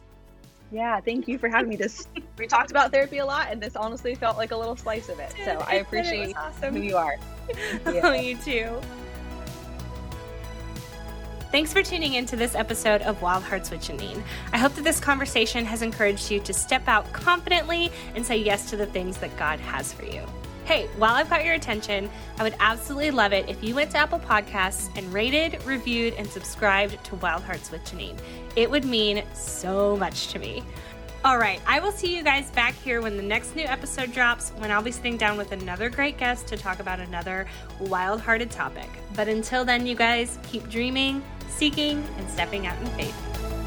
Yeah, thank you for having me. This we talked about therapy a lot, and this honestly felt like a little slice of it. So I appreciate awesome. who you are. You. oh, you too. Thanks for tuning in to this episode of Wild Hearts with Janine. I hope that this conversation has encouraged you to step out confidently and say yes to the things that God has for you. Hey, while I've got your attention, I would absolutely love it if you went to Apple Podcasts and rated, reviewed, and subscribed to Wild Hearts with Janine. It would mean so much to me. All right, I will see you guys back here when the next new episode drops, when I'll be sitting down with another great guest to talk about another wild hearted topic. But until then, you guys keep dreaming, seeking, and stepping out in faith.